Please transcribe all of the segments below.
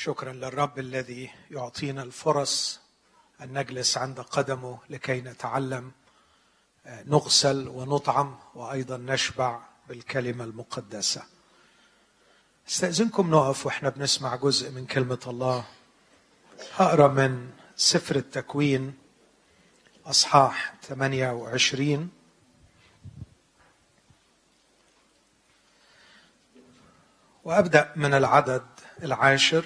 شكرا للرب الذي يعطينا الفرص أن نجلس عند قدمه لكي نتعلم نغسل ونطعم وأيضا نشبع بالكلمة المقدسة. استأذنكم نقف وإحنا بنسمع جزء من كلمة الله. هقرأ من سفر التكوين أصحاح 28 وأبدأ من العدد العاشر.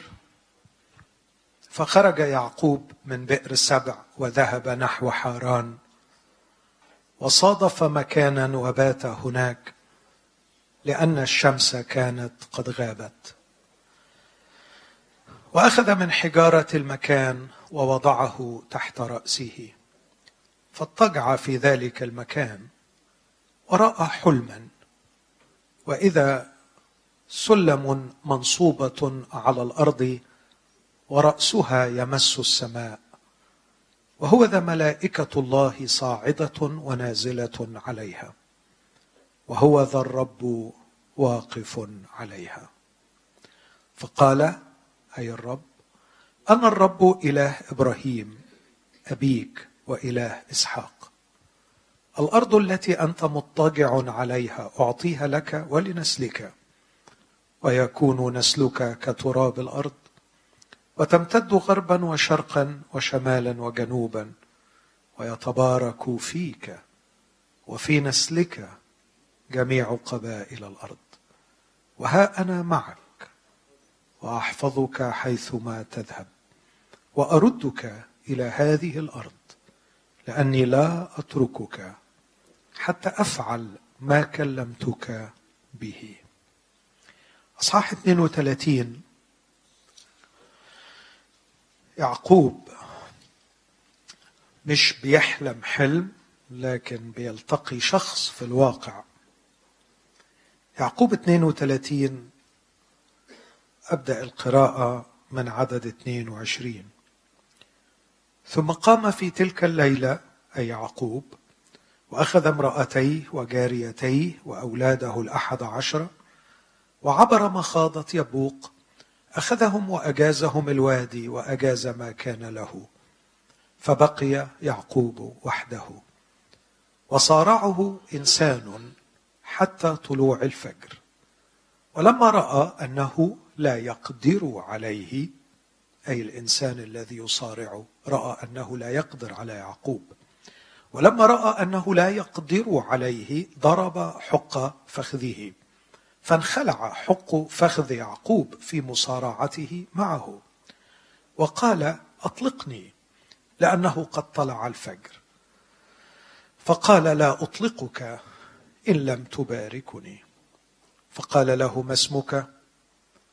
فخرج يعقوب من بئر سبع وذهب نحو حاران وصادف مكانا وبات هناك لأن الشمس كانت قد غابت. وأخذ من حجارة المكان ووضعه تحت رأسه فاضطجع في ذلك المكان ورأى حلما وإذا سلم منصوبة على الأرض ورأسها يمس السماء. وهو ذا ملائكة الله صاعدة ونازلة عليها. وهو ذا الرب واقف عليها. فقال أي الرب أنا الرب إله إبراهيم أبيك وإله إسحاق. الأرض التي أنت مضطجع عليها أعطيها لك ولنسلك. ويكون نسلك كتراب الأرض وتمتد غربا وشرقا وشمالا وجنوبا ويتبارك فيك وفي نسلك جميع قبائل الأرض. وها أنا معك وأحفظك حيثما تذهب وأردك إلى هذه الأرض لأني لا أتركك حتى أفعل ما كلمتك به. أصحاح 32 يعقوب مش بيحلم حلم لكن بيلتقي شخص في الواقع. يعقوب 32 أبدأ القراءة من عدد 22 ثم قام في تلك الليلة أي يعقوب وأخذ امرأتيه وجاريتيه وأولاده الأحد عشر وعبر مخاضة يبوق أخذهم وأجازهم الوادي وأجاز ما كان له. فبقي يعقوب وحده. وصارعه إنسان حتى طلوع الفجر. ولما رأى أنه لا يقدر عليه أي الإنسان الذي يصارعه رأى أنه لا يقدر على يعقوب. ولما رأى أنه لا يقدر عليه ضرب حق فخذه. فانخلع حق فخذ يعقوب في مصارعته معه. وقال أطلقني لأنه قد طلع الفجر. فقال لا أطلقك إن لم تباركني. فقال له ما اسمك؟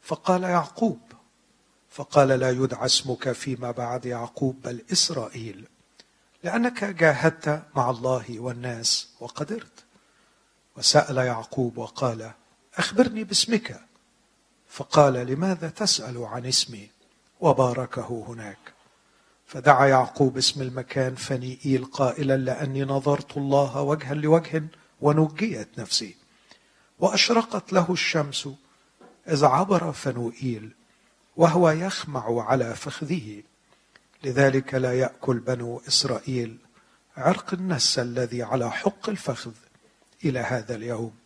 فقال يعقوب. فقال لا يدعى اسمك فيما بعد يعقوب بل إسرائيل لأنك جاهدت مع الله والناس وقدرت. وسأل يعقوب وقال أخبرني باسمك. فقال لماذا تسأل عن اسمي؟ وباركه هناك. فدعا يعقوب اسم المكان فنيئيل قائلا لأني نظرت الله وجها لوجه ونجيت نفسي. وأشرقت له الشمس إذ عبر فنوئيل وهو يخمع على فخذه. لذلك لا يأكل بنو إسرائيل عرق النس الذي على حق الفخذ إلى هذا اليوم.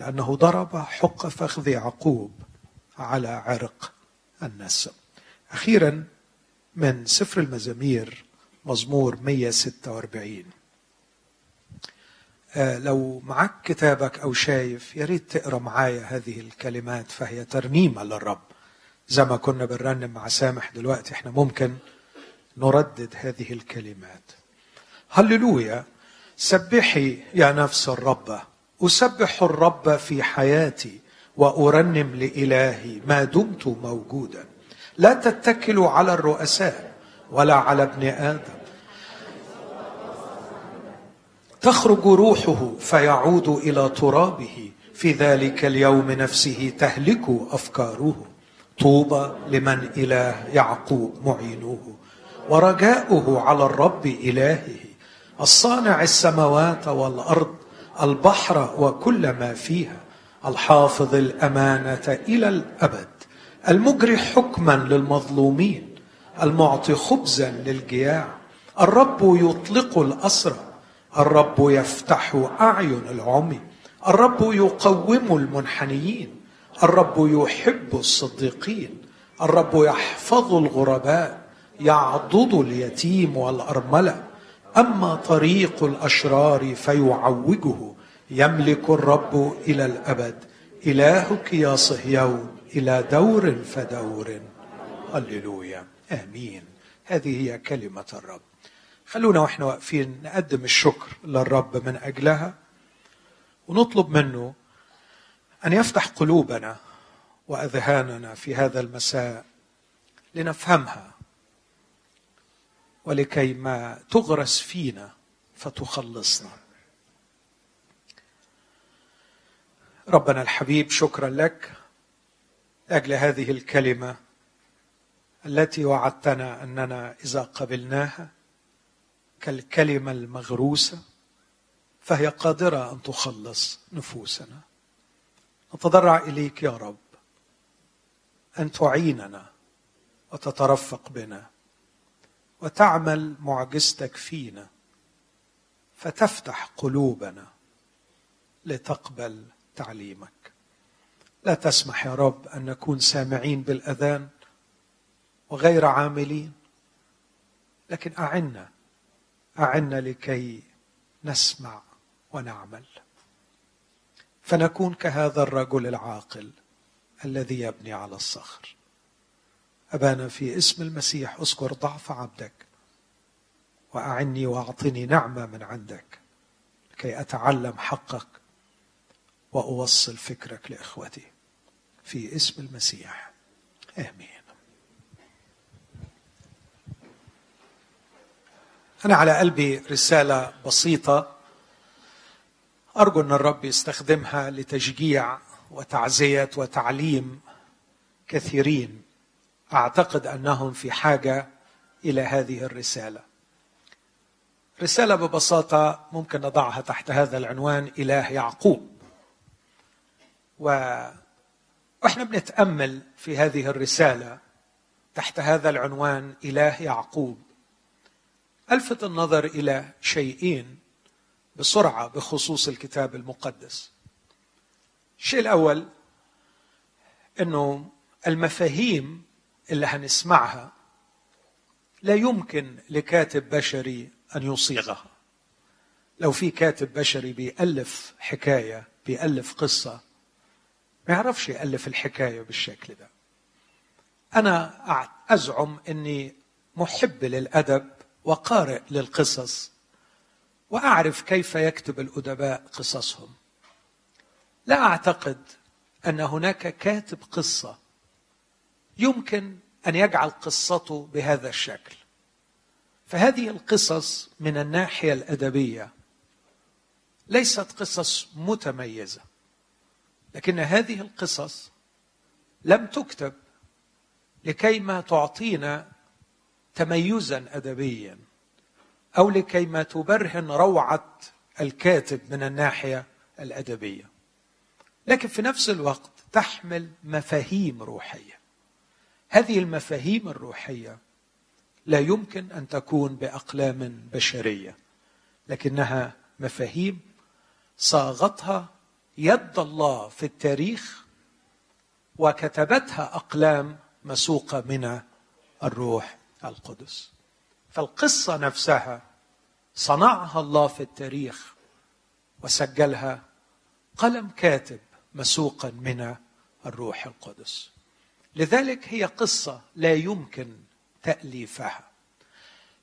لأنه ضرب حق فخذ يعقوب على عرق النس أخيرا من سفر المزامير مزمور 146 آه، لو معك كتابك أو شايف يا ريت تقرأ معايا هذه الكلمات فهي ترنيمة للرب. زي ما كنا بنرنم مع سامح دلوقتي إحنا ممكن نردد هذه الكلمات. هللويا سبحي يا نفس الرب. أسبح الرب في حياتي وأرنم لإلهي ما دمت موجودا. لا تتكلوا على الرؤساء ولا على ابن آدم. تخرج روحه فيعود إلى ترابه. في ذلك اليوم نفسه تهلك أفكاره. طوبى لمن إله يعقوب معينه ورجاؤه على الرب إلهه. الصانع السماوات والأرض البحر وكل ما فيها الحافظ الأمانة إلى الأبد المجري حكما للمظلومين المعطي خبزا للجياع الرب يطلق الأسرى الرب يفتح أعين العمي الرب يقوم المنحنيين الرب يحب الصديقين الرب يحفظ الغرباء يعضد اليتيم والأرملة أما طريق الأشرار فيعوجه يملك الرب إلى الأبد. إلهك يا صهيون إلى دور فدور. هللويا. آمين. هذه هي كلمة الرب. خلونا وإحنا واقفين نقدم الشكر للرب من أجلها ونطلب منه أن يفتح قلوبنا وأذهاننا في هذا المساء لنفهمها ولكي ما تغرس فينا فتخلصنا. ربنا الحبيب شكرا لك. لأجل هذه الكلمة التي وعدتنا أننا إذا قبلناها كالكلمة المغروسة فهي قادرة أن تخلص نفوسنا. نتضرع إليك يا رب أن تعيننا وتترفق بنا. وتعمل معجزتك فينا. فتفتح قلوبنا لتقبل تعليمك. لا تسمح يا رب أن نكون سامعين بالأذان وغير عاملين لكن أعنا أعنا لكي نسمع ونعمل. فنكون كهذا الرجل العاقل الذي يبني على الصخر. أبانا في اسم المسيح اذكر ضعف عبدك وأعني وأعطني نعمة من عندك لكي أتعلم حقك وأوصل فكرك لإخوتي. في اسم المسيح. آمين. أنا على قلبي رسالة بسيطة أرجو أن الرب يستخدمها لتشجيع وتعزية وتعليم كثيرين. أعتقد أنهم في حاجة إلى هذه الرسالة. رسالة ببساطة ممكن نضعها تحت هذا العنوان إله يعقوب. و وإحنا بنتأمل في هذه الرسالة تحت هذا العنوان إله يعقوب. ألفت النظر إلى شيئين بسرعة بخصوص الكتاب المقدس. الشيء الأول إنه المفاهيم اللي هنسمعها لا يمكن لكاتب بشري أن يصيغها. لو في كاتب بشري بيألف حكاية بيألف قصة ما يعرفش يألف الحكاية بالشكل ده. أنا أزعم إني محب للأدب وقارئ للقصص وأعرف كيف يكتب الأدباء قصصهم. لا أعتقد أن هناك كاتب قصة يمكن أن يجعل قصته بهذا الشكل. فهذه القصص من الناحية الأدبية ليست قصص متميزة لكن هذه القصص لم تكتب لكي ما تعطينا تميزا ادبيا أو لكي ما تبرهن روعة الكاتب من الناحية الأدبية. لكن في نفس الوقت تحمل مفاهيم روحية. هذه المفاهيم الروحية لا يمكن أن تكون بأقلام بشرية لكنها مفاهيم صاغتها يد الله في التاريخ وكتبتها أقلام مسوقة من الروح القدس. فالقصة نفسها صنعها الله في التاريخ وسجلها قلم كاتب مسوقا من الروح القدس. لذلك هي قصة لا يمكن تأليفها.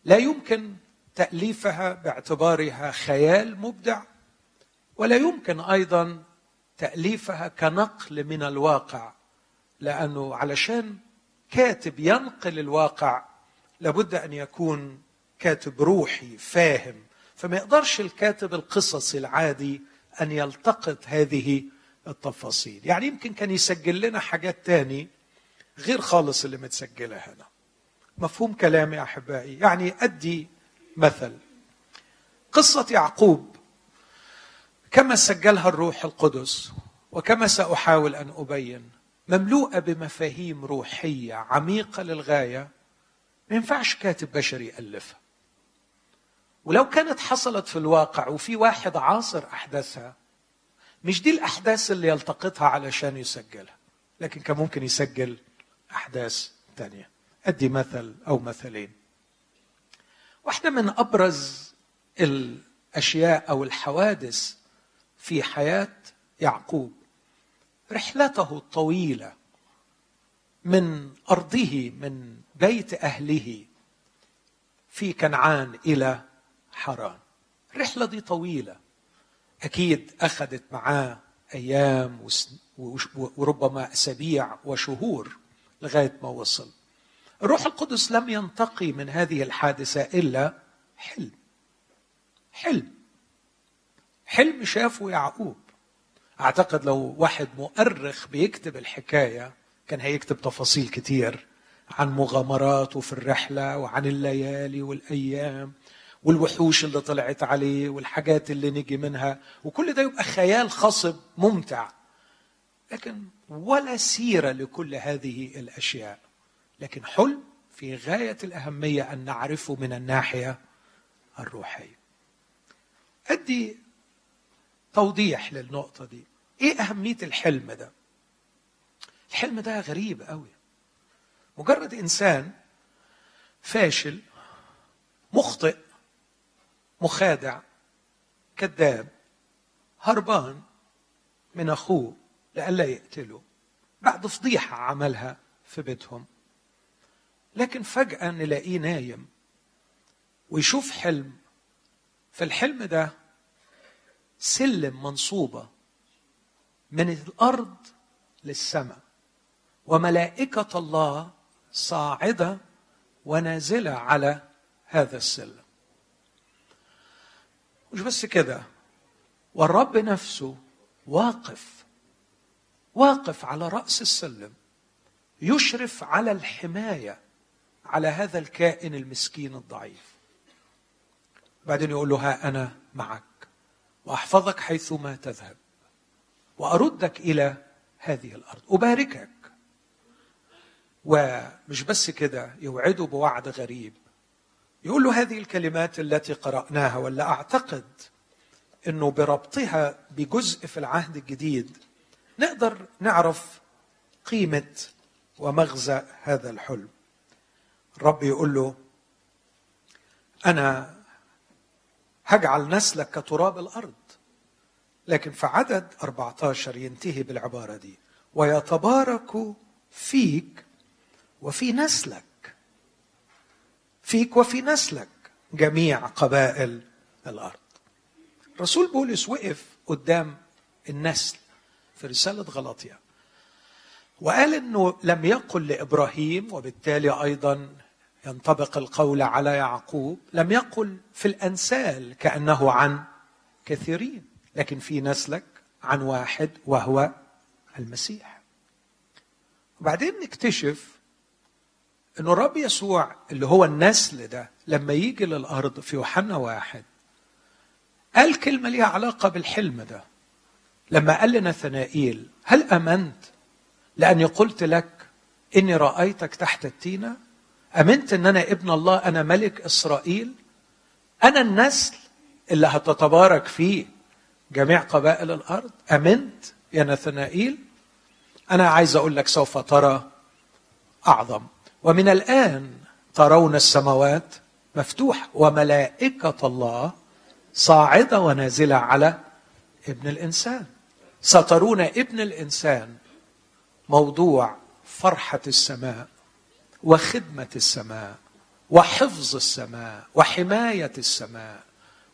لا يمكن تأليفها باعتبارها خيال مبدع ولا يمكن أيضا تأليفها كنقل من الواقع لأنه علشان كاتب ينقل الواقع لابد أن يكون كاتب روحي فاهم. فما يقدرش الكاتب القصصي العادي أن يلتقط هذه التفاصيل. يعني يمكن كان يسجل لنا حاجات تاني غير خالص اللي متسجلة هنا. مفهوم كلامي أحبائي. يعني أدي مثل. قصة يعقوب. كما سجلها الروح القدس وكما سأحاول أن أبين مملوءة بمفاهيم روحية عميقة للغاية ما ينفعش كاتب بشري يألفها. ولو كانت حصلت في الواقع وفي واحد عاصر أحداثها مش دي الأحداث اللي يلتقطها علشان يسجلها لكن كان ممكن يسجل أحداث ثانية أدي مثل أو مثلين. واحدة من أبرز الأشياء أو الحوادث في حياة يعقوب رحلته الطويلة من أرضه من بيت أهله في كنعان إلى حران الرحلة دي طويلة. أكيد أخذت معاه أيام وربما أسابيع وشهور. لغاية ما وصل. الروح القدس لم ينتقي من هذه الحادثة إلا حلم. حلم. حلم شافه يعقوب. أعتقد لو واحد مؤرخ بيكتب الحكاية كان هيكتب تفاصيل كتير عن مغامراته في الرحلة وعن الليالي والأيام والوحوش اللي طلعت عليه والحاجات اللي نجي منها. وكل ده يبقى خيال خصب ممتع. لكن ولا سيرة لكل هذه الأشياء. لكن حلم في غاية الأهمية أن نعرفه من الناحية الروحية. أدي توضيح للنقطة دي. إيه أهمية الحلم ده؟ الحلم ده غريب قوي مجرد إنسان فاشل مخطئ مخادع كذاب هربان من أخوه. لئلا يقتله بعد فضيحة عملها في بيتهم. لكن فجأة نلاقيه نايم ويشوف حلم. في الحلم ده سلم منصوبة من الأرض للسماء. وملائكة الله صاعدة ونازلة على هذا السلم. مش بس كده والرب نفسه واقف واقف على رأس السلم يشرف على الحماية على هذا الكائن المسكين الضعيف. بعدين يقول له ها أنا معك وأحفظك حيثما تذهب وأردك إلى هذه الأرض أباركك. ومش بس كده يوعده بوعد غريب. يقول له هذه الكلمات التي قرأناها ولا أعتقد أنه بربطها بجزء في العهد الجديد نقدر نعرف قيمة ومغزى هذا الحلم. الرب يقول له أنا هجعل نسلك كتراب الأرض لكن في عدد 14 ينتهي بالعبارة دي ويتبارك فيك وفي نسلك. فيك وفي نسلك جميع قبائل الأرض. رسول بولس وقف قدام النسل. في رسالة غلطيا وقال إنه لم يقل لإبراهيم وبالتالي أيضا ينطبق القول على يعقوب لم يقل في الانسال كأنه عن كثيرين لكن في نسلك عن واحد وهو المسيح. وبعدين نكتشف إنه الرب يسوع اللي هو النسل ده لما يجي للأرض في يوحنا واحد قال كلمة ليها علاقة بالحلم ده. لما قال لنثنائيل هل آمنت لأني قلت لك إني رأيتك تحت التينة؟ آمنت إن أنا ابن الله أنا ملك إسرائيل؟ أنا النسل اللي هتتبارك فيه جميع قبائل الأرض؟ آمنت يا نثنائيل؟ أنا عايز أقول لك سوف ترى أعظم. ومن الآن ترون السماوات مفتوحه وملائكة الله صاعدة ونازلة على ابن الإنسان. سترون ابن الإنسان موضوع فرحة السماء وخدمة السماء وحفظ السماء وحماية السماء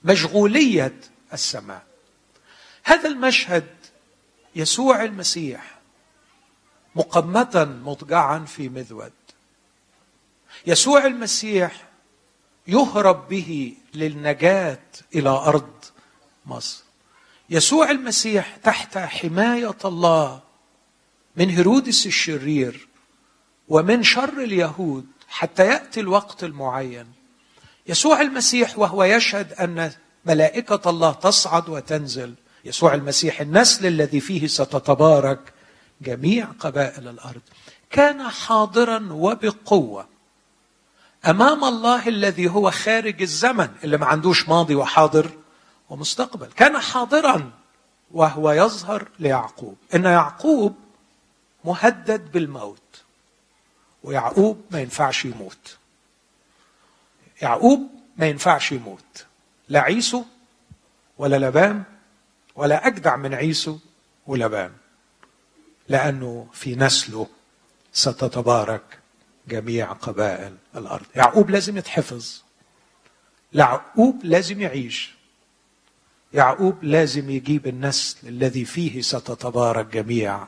مشغولية السماء. هذا المشهد يسوع المسيح مقمتا مضجعا في مذود. يسوع المسيح يهرب به للنجاة إلى أرض مصر. يسوع المسيح تحت حماية الله من هيرودس الشرير ومن شر اليهود حتى يأتي الوقت المعين. يسوع المسيح وهو يشهد أن ملائكة الله تصعد وتنزل. يسوع المسيح النسل الذي فيه ستتبارك جميع قبائل الأرض. كان حاضرا وبقوة أمام الله الذي هو خارج الزمن اللي ما عندوش ماضي وحاضر. ومستقبل. كان حاضرا وهو يظهر ليعقوب. إن يعقوب مهدد بالموت ويعقوب ما ينفعش يموت. يعقوب ما ينفعش يموت. لا عيسو ولا لبان ولا أجدع من عيسو ولبان لأنه في نسله ستتبارك جميع قبائل الأرض. يعقوب لازم يتحفظ. يعقوب لازم يعيش. يعقوب لازم يجيب النسل الذي فيه ستتبارك جميع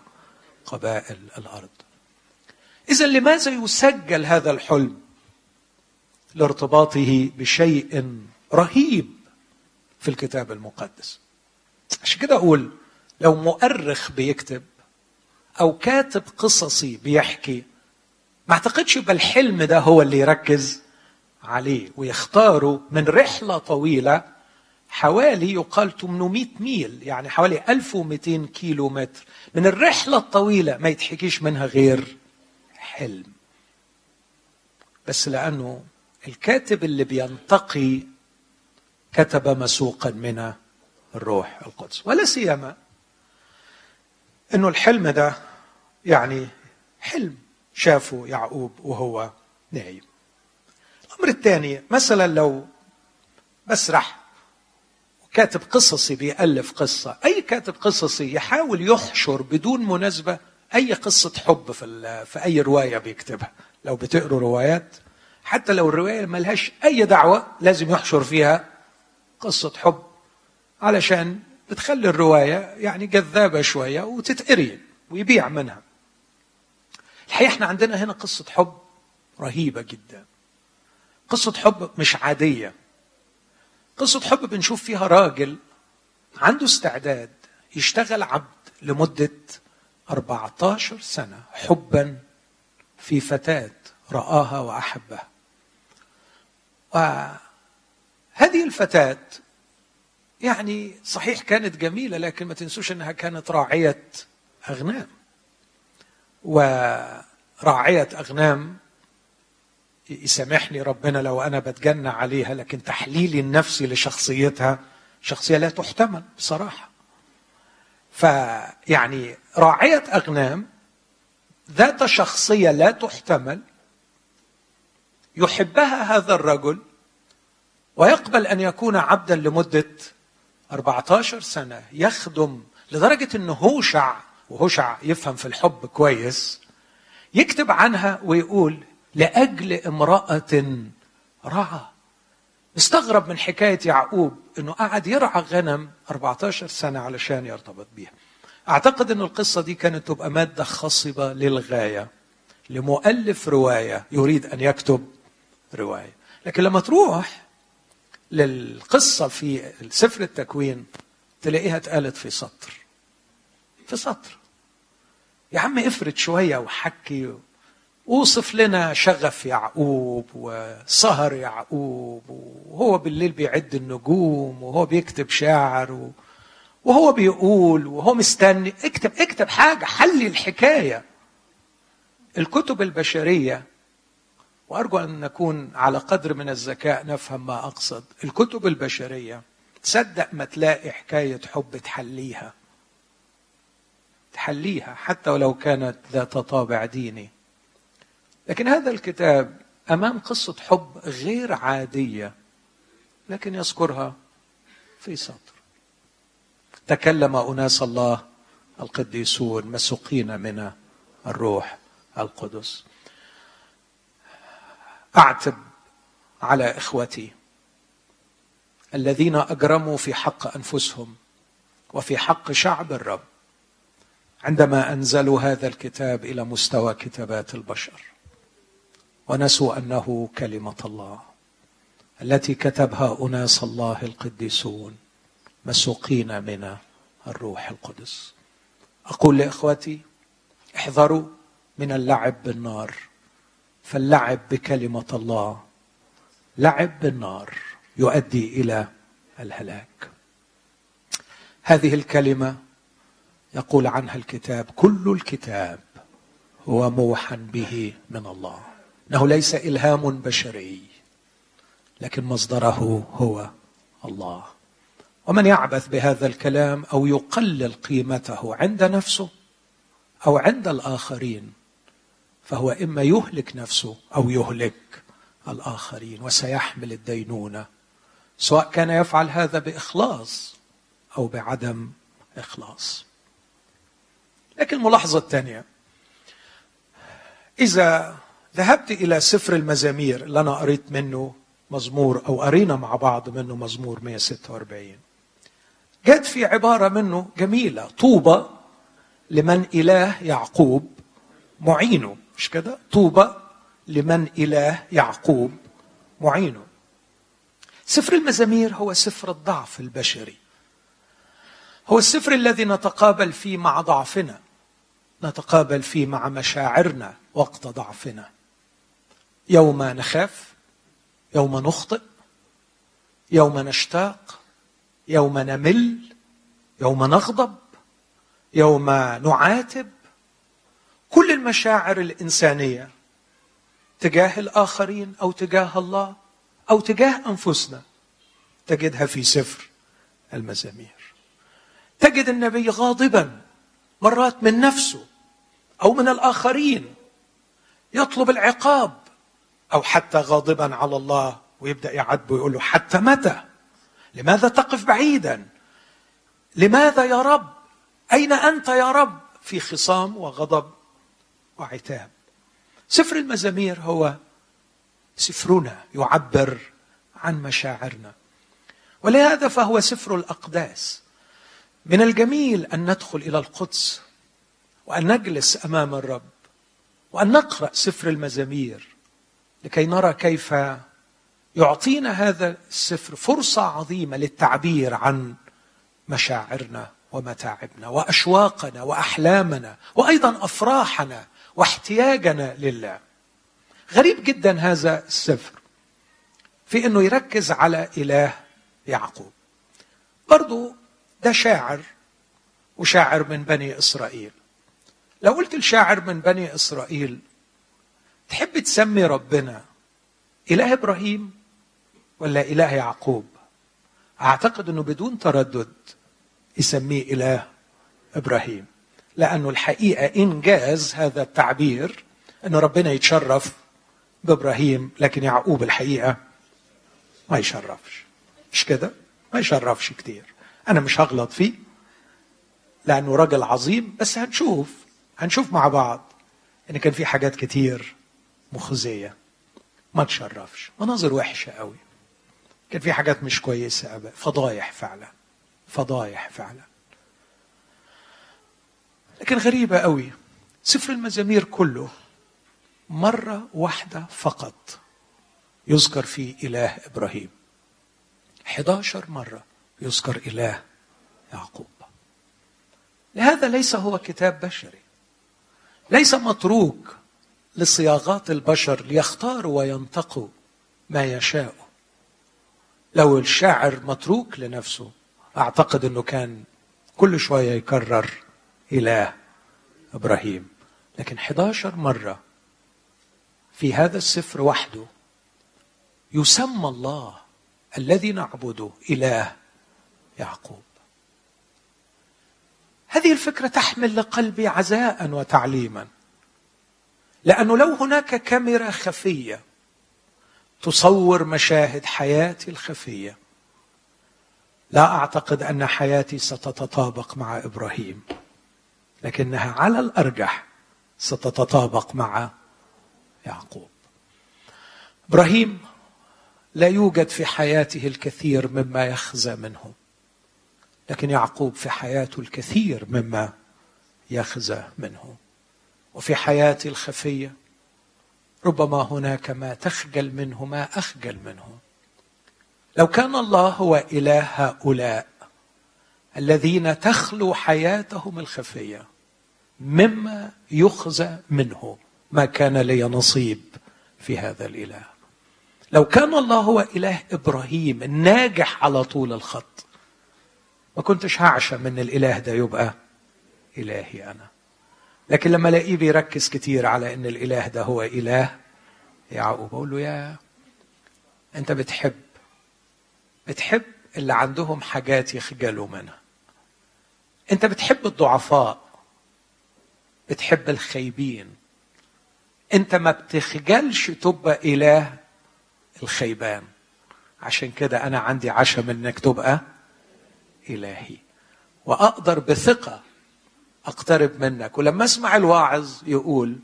قبائل الأرض. اذا لماذا يسجل هذا الحلم لارتباطه بشيء رهيب في الكتاب المقدس؟ عشان كده أقول لو مؤرخ بيكتب أو كاتب قصصي بيحكي ما أعتقدش يبقى الحلم ده هو اللي يركز عليه ويختاره من رحلة طويلة حوالي يقال 800 ميل يعني حوالي 1200 كيلو متر من الرحلة الطويلة ما يتحكيش منها غير حلم. بس لأنه الكاتب اللي بينتقي كتب مسوقا من الروح القدس. ولا سيما إنه الحلم ده يعني حلم شافه يعقوب وهو نايم. الأمر الثاني مثلا لو بسرح كاتب قصصي بيألف قصة. أي كاتب قصصي يحاول يحشر بدون مناسبة أي قصة حب في, في أي رواية بيكتبها. لو بتقروا روايات حتى لو الرواية ملهاش أي دعوة لازم يحشر فيها قصة حب. علشان بتخلي الرواية يعني جذابة شوية وتتقري ويبيع منها. الحقيقة إحنا عندنا هنا قصة حب رهيبة جدا. قصة حب مش عادية. قصة حب بنشوف فيها راجل عنده استعداد يشتغل عبد لمدة 14 سنة حبا في فتاة رآها وأحبها. وهذه الفتاة يعني صحيح كانت جميلة لكن ما تنسوش أنها كانت راعية أغنام. وراعية أغنام يسامحني ربنا لو أنا بتجنى عليها لكن تحليلي النفسي لشخصيتها شخصية لا تحتمل بصراحة. فيعني راعية أغنام ذات شخصية لا تحتمل يحبها هذا الرجل ويقبل أن يكون عبدا لمدة 14 سنة يخدم لدرجة أنه هوشع وهوشع يفهم في الحب كويس يكتب عنها ويقول لأجل امرأة رعى. استغرب من حكاية يعقوب أنه قعد يرعى غنم 14 سنة علشان يرتبط بيها. أعتقد أن القصة دي كانت تبقى مادة خصبة للغاية لمؤلف رواية يريد أن يكتب رواية. لكن لما تروح للقصة في سفر التكوين تلاقيها اتقالت في سطر. في سطر. يا عم افرد شوية وحكي وصف لنا شغف يعقوب وسهر يعقوب وهو بالليل بيعد النجوم وهو بيكتب شعر وهو بيقول وهو مستني. اكتب اكتب حاجة حلي الحكاية. الكتب البشرية وأرجو أن نكون على قدر من الذكاء نفهم ما أقصد. الكتب البشرية تصدق ما تلاقي حكاية حب تحليها. تحليها حتى ولو كانت ذات طابع ديني. لكن هذا الكتاب أمام قصة حب غير عادية لكن يذكرها في سطر. تكلم أناس الله القديسون مسوقين من الروح القدس. أعتب على إخوتي الذين أجرموا في حق أنفسهم وفي حق شعب الرب عندما أنزلوا هذا الكتاب إلى مستوى كتابات البشر. ونسوا أنه كلمة الله التي كتبها اناس الله القديسون مسوقين من الروح القدس. أقول لإخوتي احذروا من اللعب بالنار فاللعب بكلمة الله لعب بالنار يؤدي إلى الهلاك. هذه الكلمة يقول عنها الكتاب كل الكتاب هو موحى به من الله. إنه ليس إلهام بشري لكن مصدره هو الله. ومن يعبث بهذا الكلام أو يقلل قيمته عند نفسه أو عند الآخرين فهو إما يهلك نفسه أو يهلك الآخرين وسيحمل الدينونه سواء كان يفعل هذا بإخلاص أو بعدم إخلاص. لكن الملاحظة الثانية إذا ذهبت إلى سفر المزامير اللي أنا قريت منه مزمور أو قرينا مع بعض منه مزمور 146 جت في عبارة منه جميلة طوبى لمن إله يعقوب معينه. مش كده؟ طوبى لمن إله يعقوب معينه. سفر المزامير هو سفر الضعف البشري. هو السفر الذي نتقابل فيه مع ضعفنا نتقابل فيه مع مشاعرنا وقت ضعفنا. يوم نخاف يوم نخطئ يوم نشتاق يوم نمل يوم نغضب يوم نعاتب. كل المشاعر الإنسانية تجاه الآخرين أو تجاه الله أو تجاه أنفسنا تجدها في سفر المزامير. تجد النبي غاضبا مرات من نفسه أو من الآخرين يطلب العقاب أو حتى غاضبا على الله ويبدأ يعاتبه ويقول له حتى متى؟ لماذا تقف بعيدا؟ لماذا يا رب؟ أين أنت يا رب؟ في خصام وغضب وعتاب. سفر المزامير هو سفرنا يعبر عن مشاعرنا. ولهذا فهو سفر الأقداس. من الجميل أن ندخل إلى القدس وأن نجلس أمام الرب وأن نقرأ سفر المزامير. لكي نرى كيف يعطينا هذا السفر فرصة عظيمة للتعبير عن مشاعرنا ومتاعبنا وأشواقنا وأحلامنا وأيضا أفراحنا واحتياجنا لله. غريب جدا هذا السفر في إنه يركز على إله يعقوب. برضو ده شاعر وشاعر من بني إسرائيل. لو قلت الشاعر من بني إسرائيل تحب تسمي ربنا إله إبراهيم ولا إله يعقوب؟ أعتقد إنه بدون تردد يسميه إله إبراهيم لأنه الحقيقة انجاز هذا التعبير ان ربنا يتشرف بإبراهيم لكن يعقوب الحقيقة ما يشرفش. مش كده؟ ما يشرفش كتير. أنا مش هغلط فيه لأنه راجل عظيم بس هنشوف هنشوف مع بعض إن كان في حاجات كتير مخزية. ما تشرفش. مناظر وحشة قوي. كان في حاجات مش كويسة أبدا. فضايح فعلا. فضايح فعلا. لكن غريبة قوي. سفر المزامير كله مرة واحدة فقط يذكر فيه إله إبراهيم. 11 مرة يذكر إله يعقوب. لهذا ليس هو كتاب بشري. ليس متروك لصياغات البشر ليختاروا وينتقوا ما يشاءوا لو الشاعر متروك لنفسه أعتقد إنه كان كل شوية يكرر إله إبراهيم. لكن 11 مرة في هذا السفر وحده يسمى الله الذي نعبده إله يعقوب. هذه الفكرة تحمل لقلبي عزاء وتعليما. لأنه لو هناك كاميرا خفية تصور مشاهد حياتي الخفية لا أعتقد أن حياتي ستتطابق مع إبراهيم لكنها على الأرجح ستتطابق مع يعقوب. إبراهيم لا يوجد في حياته الكثير مما يخزى منه لكن يعقوب في حياته الكثير مما يخزى منه. وفي حياتي الخفية ربما هناك ما تخجل منه ما أخجل منه. لو كان الله هو إله هؤلاء الذين تخلو حياتهم الخفية مما يخزى منه ما كان لي نصيب في هذا الإله. لو كان الله هو إله إبراهيم الناجح على طول الخط ما كنتش هعشى من الإله ده يبقى إلهي أنا. لكن لما الاقيه بيركز كتير على إن الإله ده هو إله يعقوب أقول له يا أنت بتحب بتحب اللي عندهم حاجات يخجلوا منها. أنت بتحب الضعفاء بتحب الخيبين أنت ما بتخجلش تبقى إله الخيبان. عشان كده أنا عندي عشم إنك تبقى إلهي. وأقدر بثقة أقترب منك. ولما أسمع الواعظ يقول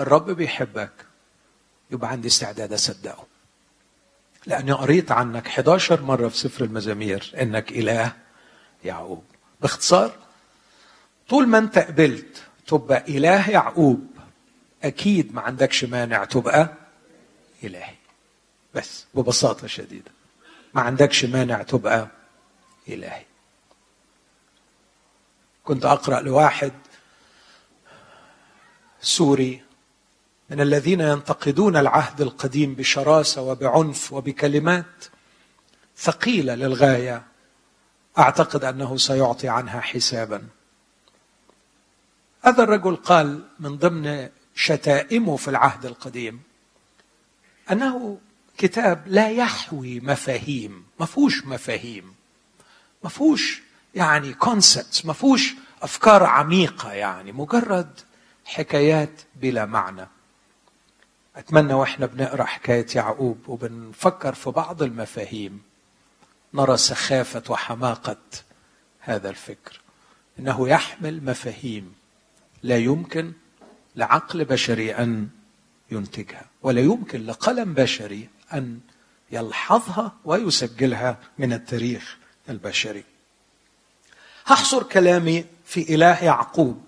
الرب بيحبك. يبقى عندي استعداد أصدقه. لأني قريت عنك 11 مرة في سفر المزامير إنك إله يعقوب. باختصار طول ما أنت قبلت تبقى إله يعقوب أكيد ما عندكش مانع تبقى إلهي. بس ببساطة شديدة. ما عندكش مانع تبقى إلهي. كنت أقرأ لواحد سوري من الذين ينتقدون العهد القديم بشراسة وبعنف وبكلمات ثقيلة للغاية أعتقد أنه سيعطي عنها حسابا. هذا الرجل قال من ضمن شتائمه في العهد القديم أنه كتاب لا يحوي مفاهيم ما فيهوش مفاهيم ما فيهوش يعني كونسبتس ما فيهوش أفكار عميقة يعني مجرد حكايات بلا معنى. أتمنى وإحنا بنقرأ حكاية يعقوب وبنفكر في بعض المفاهيم. نرى سخافة وحماقة هذا الفكر. إنه يحمل مفاهيم لا يمكن لعقل بشري أن ينتجها ولا يمكن لقلم بشري أن يلحظها ويسجلها من التاريخ البشري. هحصر كلامي في إله يعقوب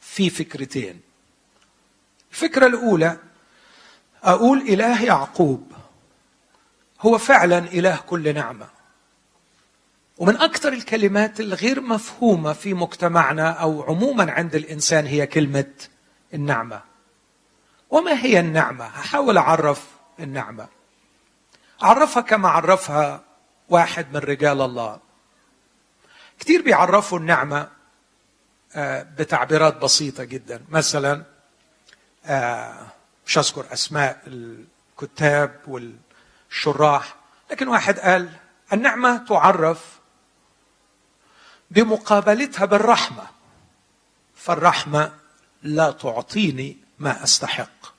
في فكرتين. الفكرة الأولى أقول إله يعقوب هو فعلا إله كل نعمة. ومن أكثر الكلمات الغير مفهومة في مجتمعنا أو عموما عند الإنسان هي كلمة النعمة. وما هي النعمة؟ هحاول أعرف النعمة. اعرفها كما عرفها واحد من رجال الله. كثير بيعرفوا النعمة آه، بتعبيرات بسيطة جدا. مثلا آه، مش اذكر أسماء الكتاب والشراح لكن واحد قال النعمة تعرف بمقابلتها بالرحمة فالرحمة لا تعطيني ما أستحق.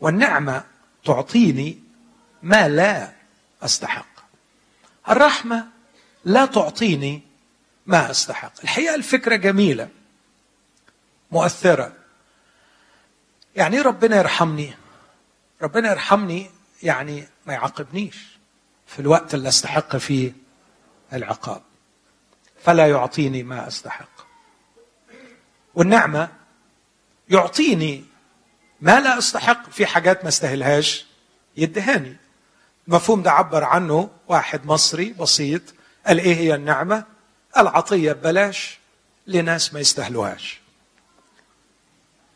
والنعمة تعطيني ما لا أستحق. الرحمة لا تعطيني ما أستحق. الحقيقة الفكرة جميلة. مؤثرة. يعني ربنا يرحمني. ربنا يرحمني يعني ما يعاقبنيش في الوقت اللي أستحق فيه العقاب. فلا يعطيني ما أستحق. والنعمة يعطيني ما لا أستحق في حاجات ما استاهلهاش يدهاني. المفهوم ده عبر عنه واحد مصري بسيط قال إيه هي النعمة؟ العطية ببلاش لناس ما يستاهلوهاش.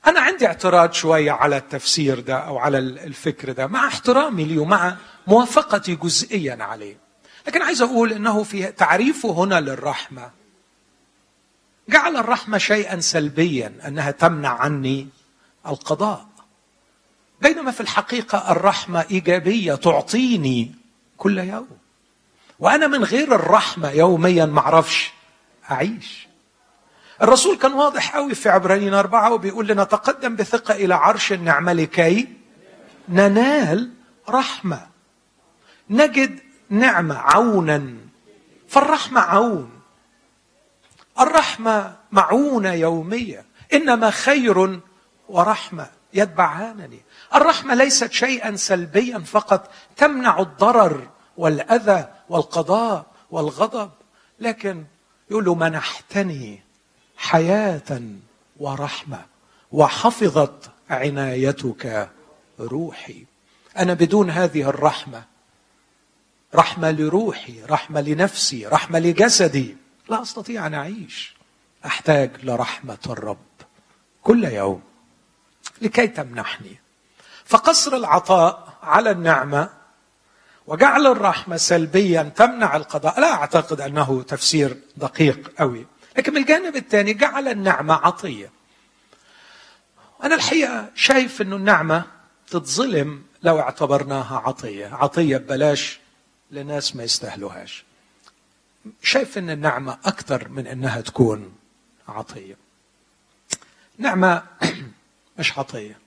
أنا عندي اعتراض شوية على التفسير ده أو على الفكر ده مع احترامي ليه ومع موافقتي جزئيا عليه. لكن عايز أقول إنه في تعريفه هنا للرحمة. جعل الرحمة شيئا سلبيا أنها تمنع عني القضاء. بينما في الحقيقة الرحمة إيجابية تعطيني كل يوم. وأنا من غير الرحمة يوميا ما أعرفش أعيش. الرسول كان واضح قوي في عبرانيين أربعة وبيقول لنا تقدم بثقة إلى عرش النعمة لكي ننال رحمة. نجد نعمة عونا فالرحمة عون. الرحمة معونة يومية إنما خير ورحمة يتبعانني. الرحمة ليست شيئا سلبيا فقط تمنع الضرر والأذى والقضاء والغضب. لكن يقول له منحتني حياة ورحمة وحفظت عنايتك روحي. أنا بدون هذه الرحمة رحمة لروحي رحمة لنفسي رحمة لجسدي لا أستطيع أن أعيش. أحتاج لرحمة الرب كل يوم. لكي تمنحني. فقصر العطاء على النعمة وجعل الرحمة سلبيا تمنع القضاء. لا أعتقد أنه تفسير دقيق قوي لكن من الجانب الثاني جعل النعمة عطية. أنا الحقيقة شايف أنه النعمة تتظلم لو اعتبرناها عطية. عطية ببلاش لناس ما يستاهلوهاش. شايف أن النعمة أكثر من أنها تكون عطية. نعمة مش عطية.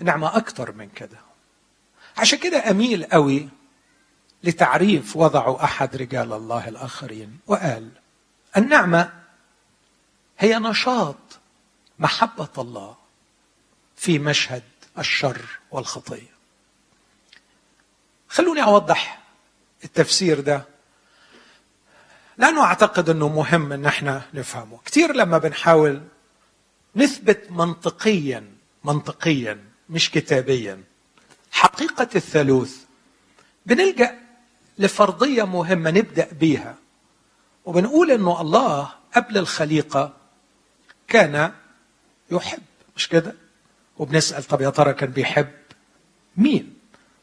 نعمة أكثر من كده. عشان كده أميل قوي لتعريف وضعه أحد رجال الله الآخرين. وقال النعمة هي نشاط محبة الله في مشهد الشر والخطية. خلوني أوضح التفسير ده لأنه أعتقد أنه مهم أن إحنا نفهمه. كثير لما بنحاول نثبت منطقيا منطقيا مش كتابيا حقيقة الثالوث. بنلجأ لفرضية مهمة نبدأ بيها. وبنقول إنه الله قبل الخليقة كان يحب مش كده؟ وبنسأل طب يا ترى كان بيحب مين؟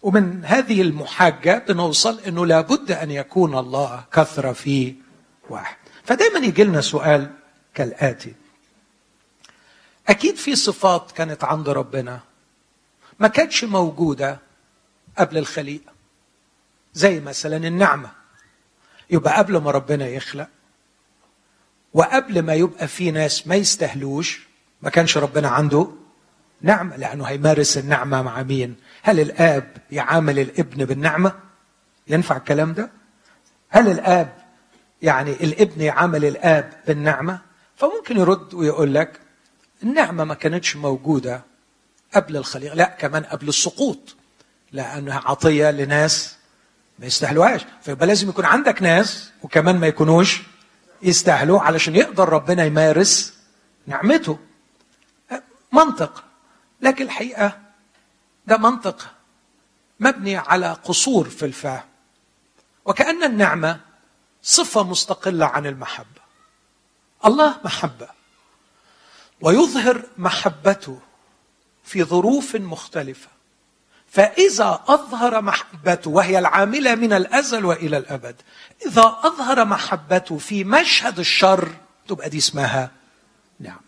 ومن هذه المحاجة بنوصل إنه لابد أن يكون الله كثرة في واحد. فدايما يجي لنا سؤال كالآتي. أكيد في صفات كانت عند ربنا. ما كانتش موجودة قبل الخليقة زي مثلا النعمة. يبقى قبل ما ربنا يخلق. وقبل ما يبقى في ناس ما يستهلوش ما كانش ربنا عنده نعمة لأنه هيمارس النعمة مع مين؟ هل الآب يعامل الابن بالنعمة؟ ينفع الكلام ده؟ هل الآب يعني الابن يعامل الآب بالنعمة؟ فممكن يرد ويقول لك النعمة ما كانتش موجودة قبل الخليقة لا كمان قبل السقوط لأنها عطية لناس ما يستاهلوهاش. فيبقى لازم يكون عندك ناس وكمان ما يكونوش يستاهلوا علشان يقدر ربنا يمارس نعمته. منطق. لكن الحقيقة ده منطق مبني على قصور في الفهم. وكأن النعمة صفة مستقلة عن المحبة. الله محبة. ويظهر محبته في ظروف مختلفة. فإذا أظهر محبته وهي العاملة من الأزل وإلى الأبد إذا أظهر محبته في مشهد الشر تبقى دي اسمها نعمة.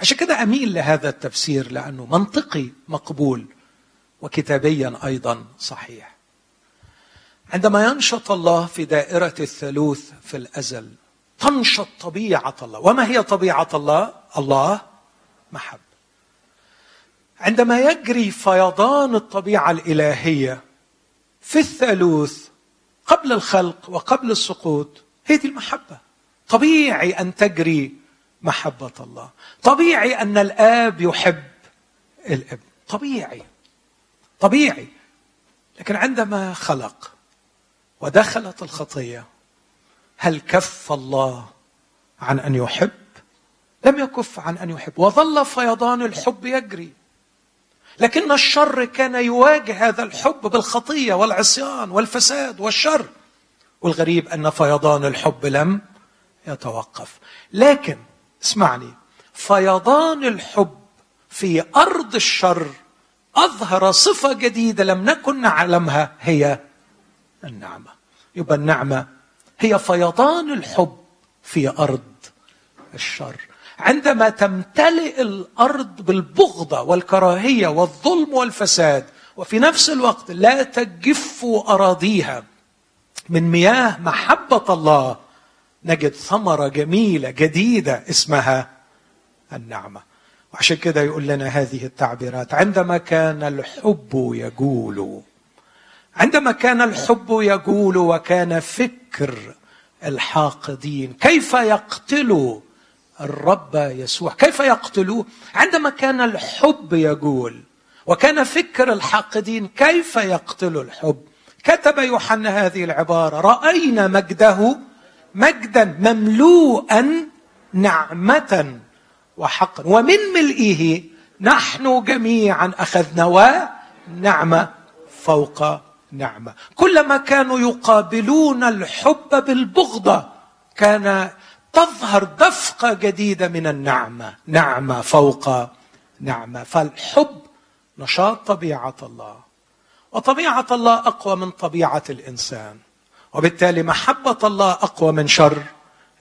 عشان كده أميل لهذا التفسير لأنه منطقي مقبول وكتابيا أيضا صحيح. عندما ينشط الله في دائرة الثالوث في الأزل تنشط طبيعة الله. وما هي طبيعة الله؟ الله محبة. عندما يجري فيضان الطبيعة الإلهية في الثالوث قبل الخلق وقبل السقوط هي دي المحبة. طبيعي أن تجري محبة الله. طبيعي أن الآب يحب الإبن. طبيعي. طبيعي. لكن عندما خلق ودخلت الخطية هل كف الله عن أن يحب؟ لم يكف عن أن يحب. وظل فيضان الحب يجري. لكن الشر كان يواجه هذا الحب بالخطية والعصيان والفساد والشر. والغريب أن فيضان الحب لم يتوقف. لكن اسمعني فيضان الحب في أرض الشر أظهر صفة جديدة لم نكن نعلمها هي النعمة. يبقى النعمة هي فيضان الحب في أرض الشر. عندما تمتلئ الأرض بالبغضة والكراهية والظلم والفساد وفي نفس الوقت لا تجف أراضيها. من مياه محبة الله نجد ثمرة جميلة جديدة اسمها النعمة. وعشان كده يقول لنا هذه التعبيرات عندما كان الحب يجول عندما كان الحب يجول وكان فكر الحاقدين كيف يقتلوا الرب يسوع. كيف يقتلوه؟ عندما كان الحب يجول وكان فكر الحاقدين كيف يقتلوا الحب. كتب يوحنا هذه العبارة رأينا مجده مجدا مملوءا نعمة وحقا. ومن ملئه نحن جميعا أخذنا ونعمه فوق نعمة. كلما كانوا يقابلون الحب بالبغضة كان تظهر دفقة جديدة من النعمة. نعمة فوق نعمة. فالحب نشاط طبيعة الله. وطبيعة الله أقوى من طبيعة الإنسان. وبالتالي محبة الله أقوى من شر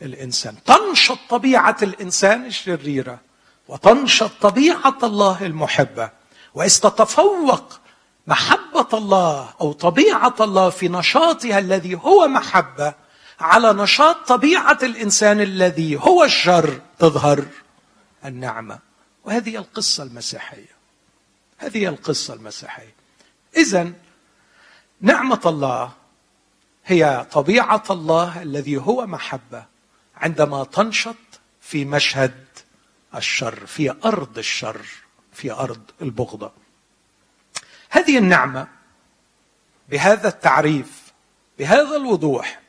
الإنسان. تنشط طبيعة الإنسان الشريرة. وتنشط طبيعة الله المحبة. وإذ تتفوق محبة الله أو طبيعة الله في نشاطها الذي هو محبة على نشاط طبيعة الإنسان الذي هو الشر تظهر النعمة. وهذه القصة المسيحية. هذه القصة المسيحية. اذا نعمة الله هي طبيعة الله الذي هو محبة عندما تنشط في مشهد الشر في أرض الشر في أرض البغضة. هذه النعمة بهذا التعريف بهذا الوضوح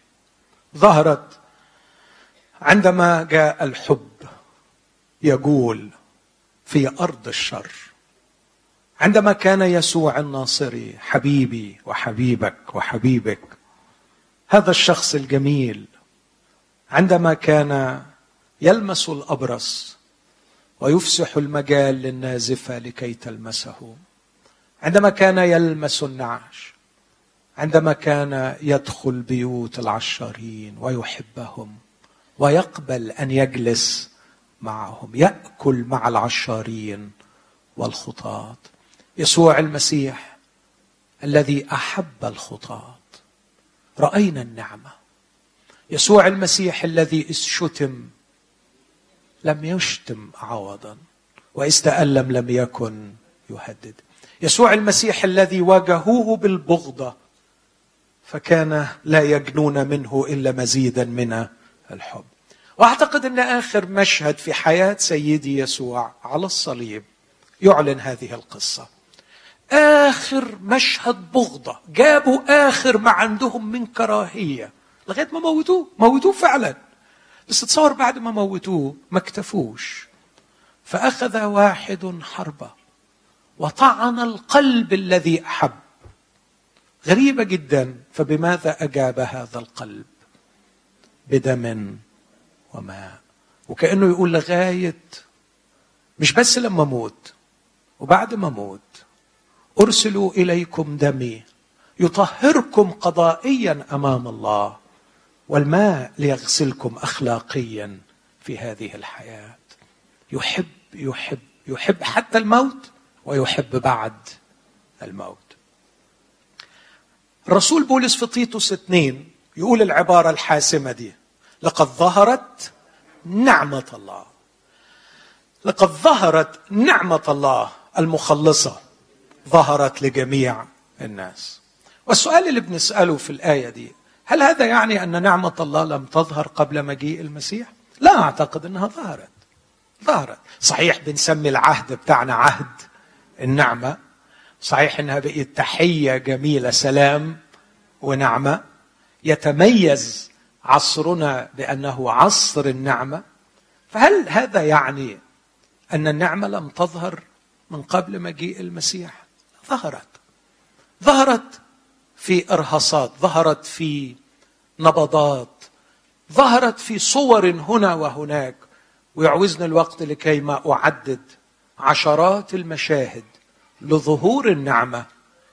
ظهرت عندما جاء الحب يقول في أرض الشر. عندما كان يسوع الناصري حبيبي وحبيبك وحبيبك هذا الشخص الجميل. عندما كان يلمس الأبرص ويفسح المجال للنازفة لكي تلمسه. عندما كان يلمس النعش عندما كان يدخل بيوت العشارين ويحبهم ويقبل أن يجلس معهم يأكل مع العشارين والخطاة يسوع المسيح الذي أحب الخطاة رأينا النعمة. يسوع المسيح الذي اذ شتم لم يشتم عوضا واذ تالم لم يكن يهدد. يسوع المسيح الذي واجهوه بالبغضة فكان لا يجنون منه إلا مزيدا من الحب. وأعتقد أن آخر مشهد في حياة سيدي يسوع على الصليب يعلن هذه القصة. آخر مشهد بغضة. جابوا آخر ما عندهم من كراهية. لغاية ما موتوه. موتوه فعلا. بس تصور بعد ما موتوه ما اكتفوش. فأخذ واحد حربة. وطعن القلب الذي أحب. غريبة جدا فبماذا أجاب هذا القلب؟ بدم وماء. وكأنه يقول لغاية مش بس لما أموت وبعد ما أموت أرسلوا إليكم دمي يطهركم قضائيا أمام الله والماء ليغسلكم اخلاقيا في هذه الحياة. يحب يحب يحب حتى الموت ويحب بعد الموت. الرسول بولس في تيتوس اثنين يقول العبارة الحاسمة دي لقد ظهرت نعمة الله. لقد ظهرت نعمة الله المخلصة ظهرت لجميع الناس. والسؤال اللي بنسأله في الآية دي هل هذا يعني أن نعمة الله لم تظهر قبل مجيء المسيح؟ لا أعتقد أنها ظهرت. ظهرت. صحيح بنسمي العهد بتاعنا عهد النعمة صحيح انها بقت تحية جميلة سلام ونعمة. يتميز عصرنا بأنه عصر النعمة. فهل هذا يعني أن النعمة لم تظهر من قبل مجيء المسيح؟ ظهرت. ظهرت في إرهاصات ظهرت في نبضات ظهرت في صور هنا وهناك. ويعوزني الوقت لكي ما أعدد عشرات المشاهد لظهور النعمة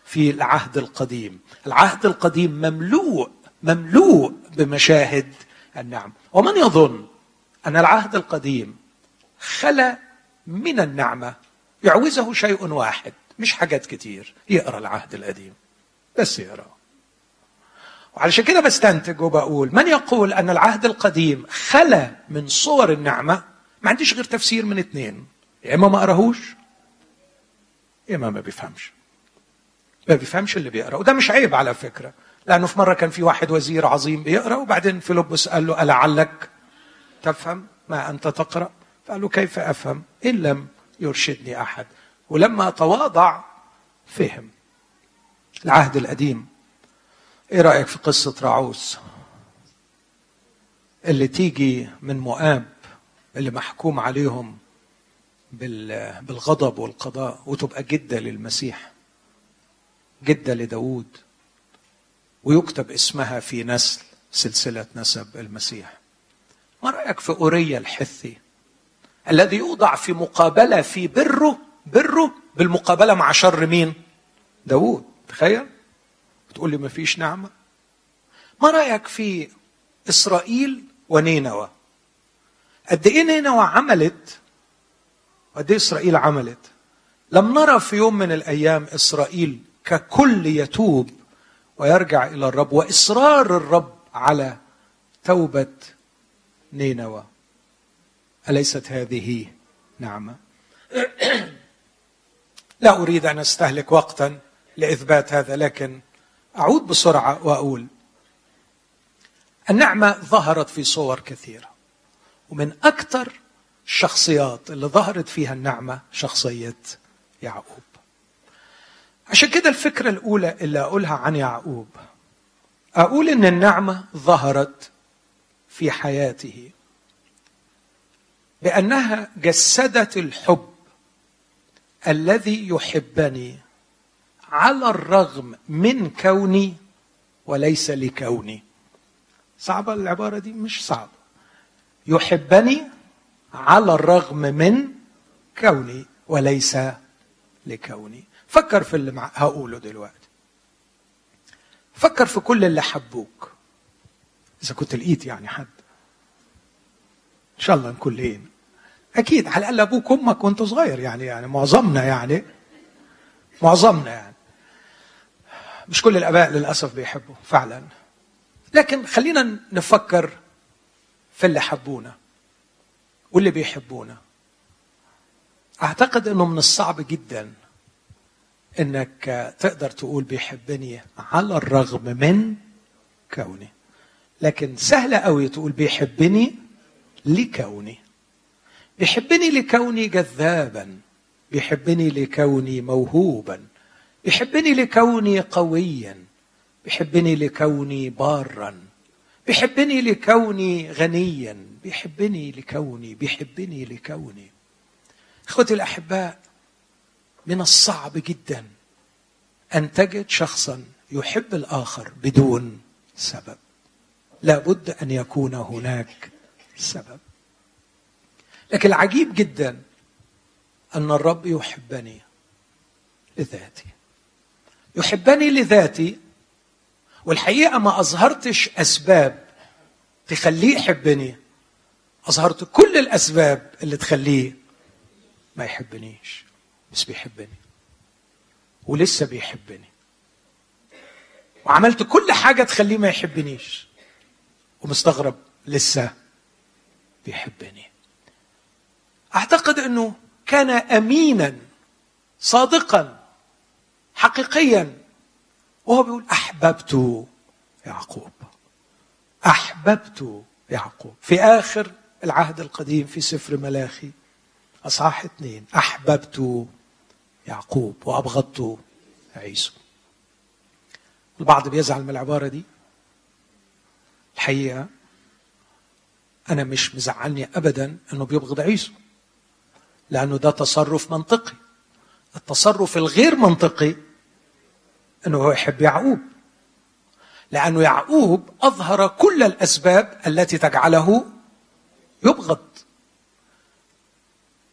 في العهد القديم. العهد القديم مملوء مملوء بمشاهد النعم. ومن يظن أن العهد القديم خلا من النعمة يعوزه شيء واحد مش حاجات كتير يقرأ العهد القديم. بس يقرأ. وعلشان كده بستنتج وبقول من يقول أن العهد القديم خلا من صور النعمة؟ ما عنديش غير تفسير من اثنين يا إما ما قرأهوش اما ما بيفهمش ما بيفهمش اللي بيقرأ. وده مش عيب على فكرة. لأنه في مرة كان في واحد وزير عظيم بيقرأ وبعدين فيلبس قال له ألعلك؟ تفهم ما أنت تقرأ؟ فقال له كيف أفهم؟ إن لم يرشدني أحد. ولما تواضع فهم. العهد القديم. إيه رأيك في قصة راعوس؟ اللي تيجي من مؤاب اللي محكوم عليهم بالغضب والقضاء وتبقى جدة للمسيح جدة لداود ويكتب اسمها في نسل سلسلة نسب المسيح. ما رأيك في أوريا الحثي؟ الذي يوضع في مقابلة في بره بره بالمقابلة مع شر مين؟ داود تخيل. تقول لي ما فيش نعمة. ما رأيك في إسرائيل ونينوى؟ قد إيه نينوى عملت وقد إسرائيل عملت. لم نرى في يوم من الأيام إسرائيل ككل يتوب ويرجع إلى الرب وإصرار الرب على توبة نينوى. أليست هذه نعمة؟ لا أريد أن أستهلك وقتا لإثبات هذا لكن أعود بسرعة وأقول النعمة ظهرت في صور كثيرة ومن أكثر الشخصيات اللي ظهرت فيها النعمة شخصية يعقوب. عشان كده الفكرة الأولى اللي أقولها عن يعقوب أقول إن النعمة ظهرت في حياته بأنها جسدت الحب الذي يحبني على الرغم من كوني وليس لكوني. صعبة العبارة دي؟ مش صعبة. يحبني على الرغم من كوني وليس لكوني. فكر في اللي هقوله دلوقتي. فكر في كل اللي حبوك. إذا كنت لقيت يعني حد. إن شاء الله نكون لين أكيد على الأقل أبوك وأمك وأنت صغير يعني يعني معظمنا يعني. معظمنا يعني. مش كل الآباء للأسف بيحبوا فعلا. لكن خلينا نفكر في اللي حبونا. واللي بيحبونا أعتقد إنه من الصعب جدا إنك تقدر تقول بيحبني على الرغم من كوني. لكن سهلة قوي تقول بيحبني لكوني. بيحبني لكوني جذابا. بيحبني لكوني موهوبا. بيحبني لكوني قويا. بيحبني لكوني بارا بيحبني لكوني غنيا. بيحبني لكوني بيحبني لكوني. إخوتي الأحباء من الصعب جدا أن تجد شخصا يحب الآخر بدون سبب. لابد أن يكون هناك سبب. لكن العجيب جدا أن الرب يحبني لذاتي. يحبني لذاتي والحقيقة ما أظهرتش أسباب تخليه يحبني أظهرت كل الأسباب اللي تخليه ما يحبنيش بس بيحبني ولسه بيحبني. وعملت كل حاجة تخليه ما يحبنيش ومستغرب لسه بيحبني. أعتقد إنه كان امينا صادقا حقيقيا وهو بيقول أحببت يعقوب أحببت يعقوب. في آخر العهد القديم في سفر ملاخي. أصحاح اثنين. أحببت يعقوب وأبغضت عيسو. البعض بيزعل من العبارة دي. الحقيقة أنا مش مزعلني ابدا إنه بيبغض عيسو. لأنه ده تصرف منطقي. التصرف الغير منطقي إنه هو يحب يعقوب. لأنه يعقوب أظهر كل الأسباب التي تجعله يبغض.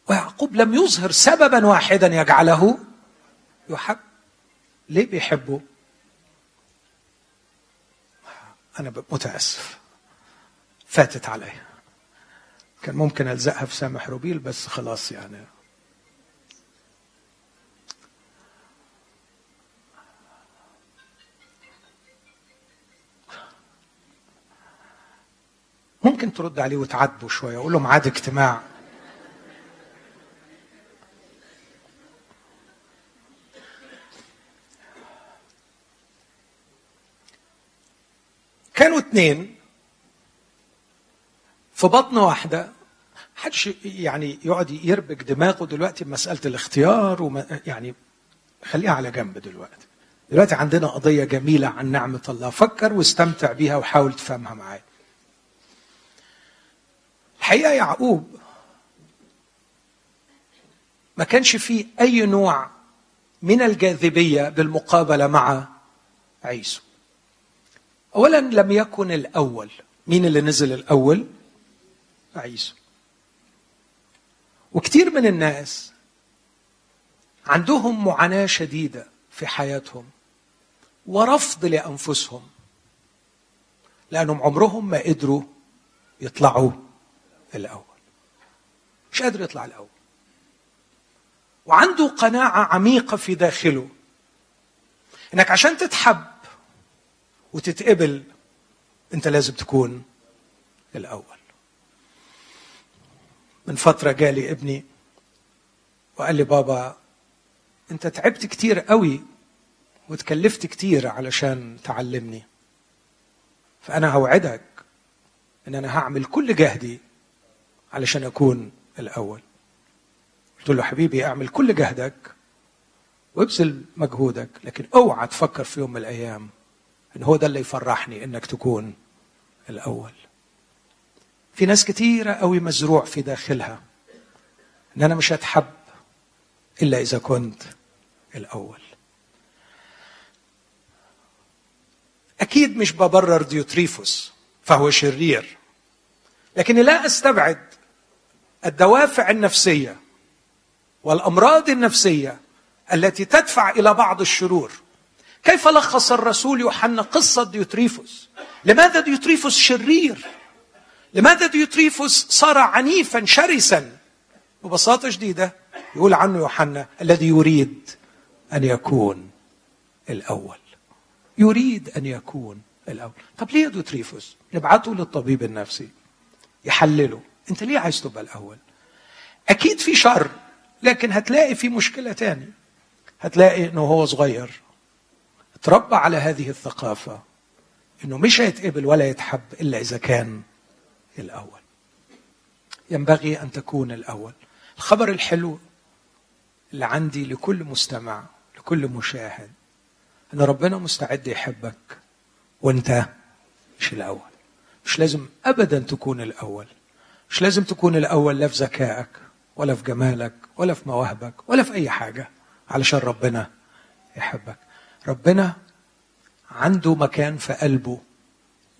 ويعقوب لم يظهر سببا واحدا يجعله يحب. ليه بيحبه؟ أنا متأسف. فاتت علي كان ممكن ألزقها في سامح روبيل بس خلاص يعني. ممكن ترد عليه وتعاتبه شوية وقول له ميعاد اجتماع. كانوا اثنين في بطن واحدة. حدش يعني يقعد يربك دماغه دلوقتي بمسألة الاختيار وما يعني خليها على جنب دلوقتي. دلوقتي عندنا قضية جميلة عن نعمة الله. فكر واستمتع بيها وحاول تفهمها معايا. الحقيقة يعقوب ما كانش فيه أي نوع من الجاذبية بالمقابلة مع عيسو. أولا لم يكن الأول. مين اللي نزل الأول؟ عيسو. وكثير من الناس عندهم معاناة شديدة في حياتهم ورفض لأنفسهم لأنهم عمرهم ما قدروا يطلعوا الأول. مش قادر يطلع الأول. وعنده قناعة عميقة في داخله. إنك عشان تتحب وتتقبل أنت لازم تكون الأول. من فترة جالي ابني وقال لي بابا أنت تعبت كتير قوي وتكلفت كتير علشان تعلمني. فأنا هوعدك إن أنا هعمل كل جهدي علشان أكون الأول. قلت له حبيبي أعمل كل جهدك وابذل مجهودك لكن أوعى تفكر في يوم من الأيام إن هو ده اللي يفرحني إنك تكون الأول. في ناس كتيرة قوي مزروع في داخلها إن أنا مش هتحب إلا إذا كنت الأول. أكيد مش ببرر ديوتريفوس فهو شرير لكني لا أستبعد الدوافع النفسية والأمراض النفسية التي تدفع إلى بعض الشرور. كيف لخص الرسول يوحنا قصة ديوتريفوس؟ لماذا ديوتريفوس شرير؟ لماذا ديوتريفوس صار عنيفا شرسا؟ ببساطة شديدة يقول عنه يوحنا الذي يريد أن يكون الأول. يريد أن يكون الأول. طب ليه ديوتريفوس؟ نبعته للطبيب النفسي. يحلله. أنت ليه عايز تبقى الأول؟ أكيد في شر لكن هتلاقي في مشكلة تاني. هتلاقي إنه هو صغير اتربى على هذه الثقافة إنه مش هيتقبل ولا يتحب إلا إذا كان الأول. ينبغي أن تكون الأول. الخبر الحلو اللي عندي لكل مستمع لكل مشاهد إن ربنا مستعد يحبك وأنت مش الأول. مش لازم ابدا تكون الأول. مش لازم تكون الأول لا في ذكائك ولا في جمالك ولا في مواهبك ولا في أي حاجة علشان ربنا يحبك. ربنا عنده مكان في قلبه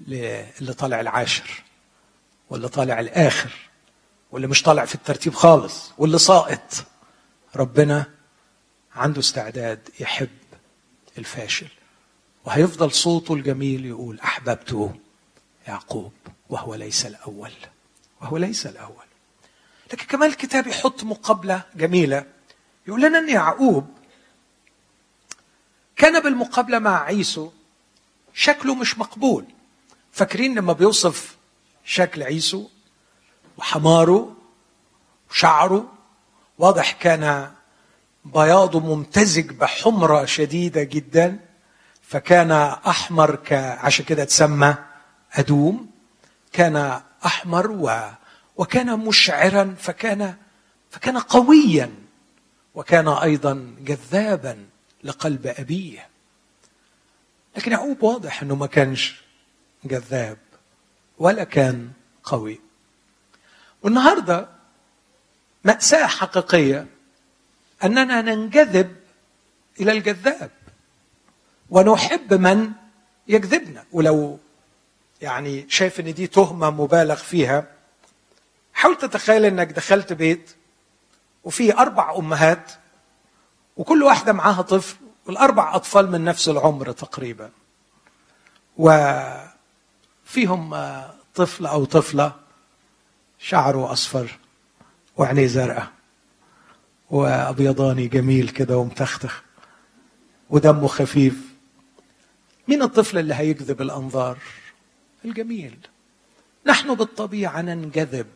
اللي طالع العاشر واللي طالع الآخر واللي مش طالع في الترتيب خالص واللي ساقط. ربنا عنده استعداد يحب الفاشل وهيفضل صوته الجميل يقول أحببته يعقوب وهو ليس الأول. وهو ليس الأول. لكن كمان الكتاب يحط مقابلة جميلة. يقول لنا إن يعقوب كان بالمقابلة مع عيسو شكله مش مقبول. فاكرين لما بيوصف شكل عيسو وحماره وشعره؟ واضح كان بياضه ممتزج بحمرة شديدة جدا. فكان أحمر ك... عشان كده تسمى أدوم. كان أحمر و... وكان مشعرا فكان فكان قويا وكان أيضا جذابا لقلب أبيه. لكن يعقوب واضح أنه ما كانش جذاب ولا كان قوي. والنهاردة مأساة حقيقية أننا ننجذب إلى الجذاب ونحب من يكذبنا ولو يعني شايف إن دي تهمة مبالغ فيها. حاول تتخيل إنك دخلت بيت وفيه أربع أمهات وكل واحدة معاها طفل والأربع أطفال من نفس العمر تقريبا. وفيهم طفل أو طفلة شعره أصفر وعينيه زرقاء وأبيضاني جميل كده ومتختخ ودمه خفيف. مين الطفل اللي هيجذب الأنظار؟ الجميل. نحن بالطبيعة ننجذب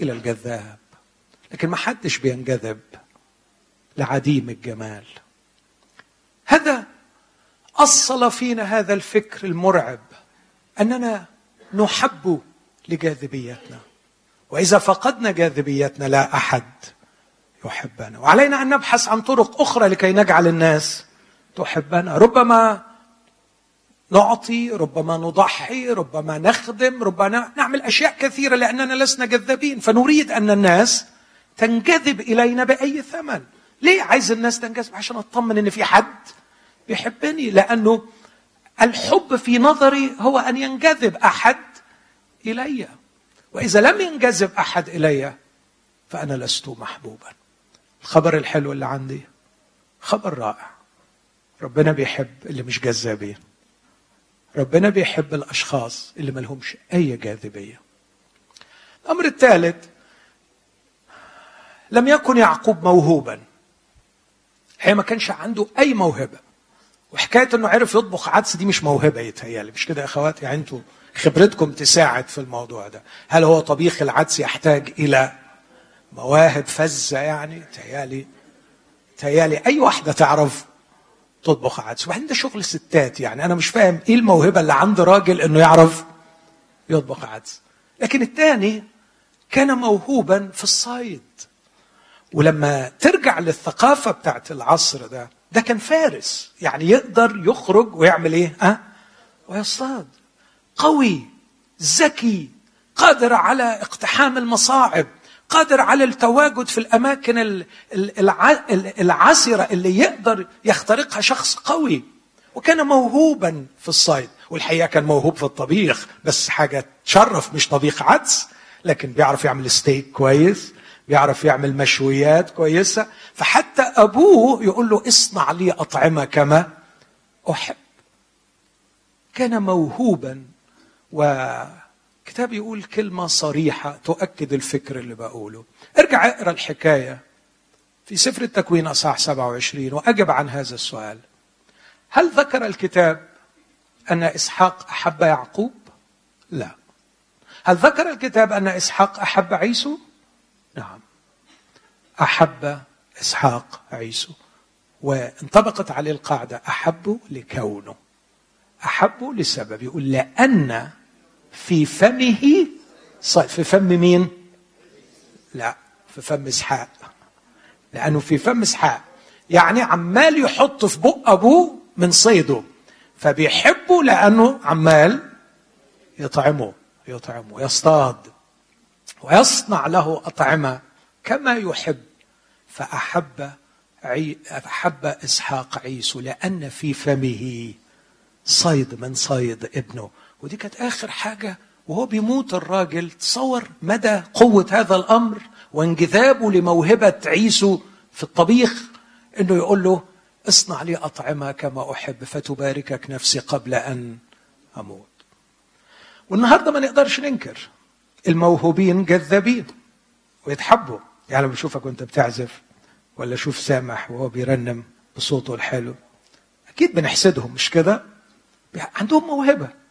إلى الجذاب لكن ما حدش بينجذب لعديم الجمال. هذا أصل فينا هذا الفكر المرعب أننا نحب لجاذبيتنا وإذا فقدنا جاذبيتنا لا أحد يحبنا. وعلينا أن نبحث عن طرق أخرى لكي نجعل الناس تحبنا. ربما نعطي ربما نضحي ربما نخدم ربما نعمل أشياء كثيرة لأننا لسنا جذابين. فنريد أن الناس تنجذب إلينا بأي ثمن. ليه عايز الناس تنجذب؟ عشان أطمن إن في حد بيحبني. لأنه الحب في نظري هو أن ينجذب أحد إلي. وإذا لم ينجذب أحد إلي فأنا لست محبوبا. الخبر الحلو اللي عندي خبر رائع. ربنا بيحب اللي مش جذابين. ربنا بيحب الأشخاص اللي ما لهمش أي جاذبية. الأمر الثالث لم يكن يعقوب موهوبا. هي ما كانش عنده أي موهبة. وحكاية أنه عرف يطبخ عدس دي مش موهبة يتهيألي. مش كده يا أخوات يعني أنتوا خبرتكم تساعد في الموضوع ده. هل هو طبيخ العدس يحتاج إلى مواهب فزة يعني؟ تهيألي تهيألي أي واحدة تعرف تطبخ عدس وبعدين ده شغل ستات يعني. أنا مش فاهم إيه الموهبة اللي عند راجل إنه يعرف يطبخ عدس لكن الثاني كان موهوبا في الصيد. ولما ترجع للثقافة بتاعت العصر ده ده كان فارس. يعني يقدر يخرج ويعمل إيه؟ أه؟ ويصطاد. قوي ذكي قادر على اقتحام المصاعب. قادر على التواجد في الأماكن العسره اللي يقدر يخترقها شخص قوي. وكان موهوبا في الصيد. والحقيقة كان موهوب في الطبيخ بس حاجة تشرف مش طبيخ عدس لكن بيعرف يعمل ستيك كويس بيعرف يعمل مشويات كويسة. فحتى أبوه يقول له اصنع لي أطعمة كما أحب. كان موهوبا وكتاب يقول كلمة صريحة تؤكد الفكر اللي بقوله. ارجع اقرأ الحكاية في سفر التكوين أصحاح 27 وأجب عن هذا السؤال. هل ذكر الكتاب أن إسحاق أحب يعقوب؟ لا. هل ذكر الكتاب أن إسحاق أحب عيسو؟ نعم. أحب إسحاق عيسو. وانطبقت عليه القاعدة أحب لكونه. أحب لسبب. يقول لأن في فمه في فم مين؟ لا في فم إسحاق. لأنه في فم إسحاق. يعني عمال يحط في بق أبوه من صيده. فبيحبه لأنه عمال يطعمه يطعمه يصطاد. ويصنع له أطعمة كما يحب. فأحب عي... أحب إسحاق عيسو لأن في فمه صيد من صيد ابنه. ودي كانت آخر حاجة. وهو بيموت الراجل. تصور مدى قوة هذا الأمر وانجذابه لموهبة عيسو في الطبيخ. إنه يقول له اصنع لي أطعمة كما أحب فتباركك نفسي قبل أن أموت. والنهاردة ما نقدرش ننكر الموهوبين جذابين ويتحبوا. يعني لما بشوفك وأنت بتعزف ولا أشوف سامح وهو بيرنم بصوته الحلو. أكيد بنحسدهم مش كده؟ عندهم موهبة.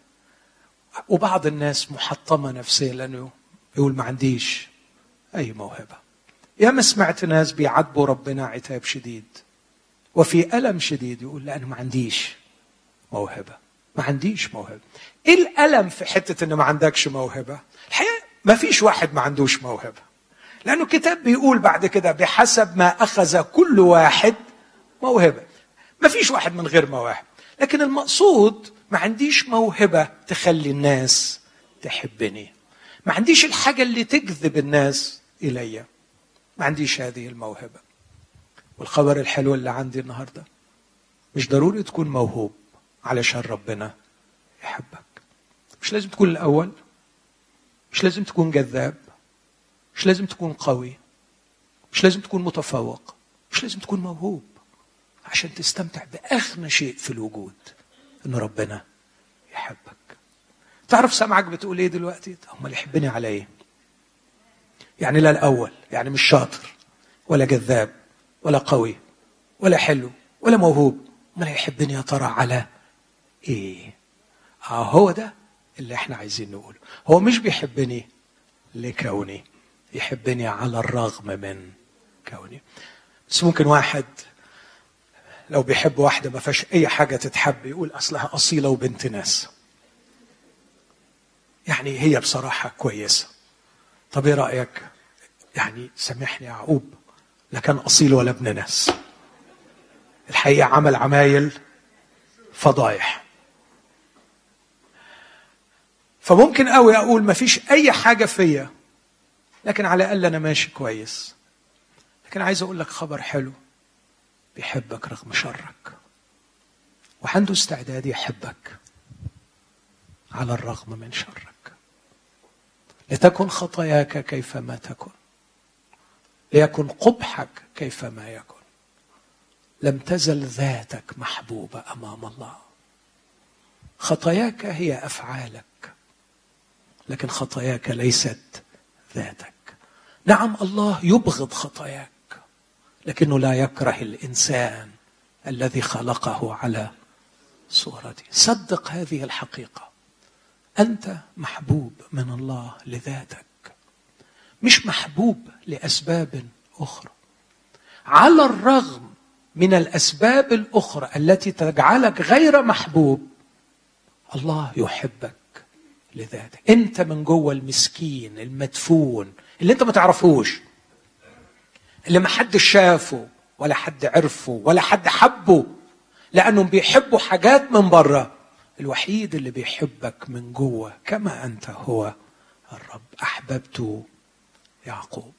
وبعض الناس محطمة نفسيا لأنه يقول ما عنديش أي موهبة. يا ما سمعت ناس بيعاتبوا ربنا عتاب شديد وفي ألم شديد يقول لا أنا ما عنديش موهبة. ما عنديش موهبة. إيه الألم في حتة إنه ما عندكش موهبة؟ الحقيقة ما فيش واحد ما عندوش موهبة. لأنه الكتاب بيقول بعد كده بحسب ما أخذ كل واحد موهبة. ما فيش واحد من غير مواهب لكن المقصود ما عنديش موهبة تخلي الناس تحبني. ما عنديش الحاجة اللي تجذب الناس إلي. ما عنديش هذه الموهبة. والخبر الحلو اللي عندي النهارده مش ضروري تكون موهوب علشان ربنا يحبك. مش لازم تكون الأول. مش لازم تكون جذاب. مش لازم تكون قوي. مش لازم تكون متفوق. مش لازم تكون موهوب. عشان تستمتع بأغنى شيء في الوجود. إن ربنا يحبك. تعرف سامعك بتقول إيه دلوقتي؟ أمال يحبني على إيه؟ يعني لا الأول يعني مش شاطر ولا جذاب ولا قوي ولا حلو ولا موهوب. أمال هيحبني يا ترى على إيه؟ آه هو ده اللي إحنا عايزين نقوله. هو مش بيحبني لكوني يحبني على الرغم من كوني. بس ممكن واحد لو بيحب واحدة ما فيهاش أي حاجة تتحب يقول أصلها أصيلة وبنت ناس. يعني هي بصراحة كويسة. طب إيه رأيك؟ يعني سامحني يعقوب لا كان أصيل ولا ابن ناس. الحقيقة عمل عمايل فضايح. فممكن قوي أقول ما فيش أي حاجة فيا لكن على الأقل أنا ماشي كويس. لكن عايز أقول لك خبر حلو. بيحبك رغم شرك. وعنده استعداد يحبك على الرغم من شرك. لتكن خطاياك كيفما تكن. ليكن قبحك كيفما يكن. لم تزل ذاتك محبوبة أمام الله. خطاياك هي أفعالك لكن خطاياك ليست ذاتك. نعم الله يبغض خطاياك. لكنه لا يكره الإنسان الذي خلقه على صورته. صدق هذه الحقيقة. أنت محبوب من الله لذاتك. مش محبوب لأسباب أخرى. على الرغم من الأسباب الأخرى التي تجعلك غير محبوب الله يحبك لذاتك. أنت من جوه المسكين المدفون اللي أنت ما تعرفوش. اللي ما حد شافه ولا حد عرفه ولا حد حبه لأنهم بيحبوا حاجات من بره الوحيد اللي بيحبك من جوه كما أنت هو الرب. احببت يعقوب.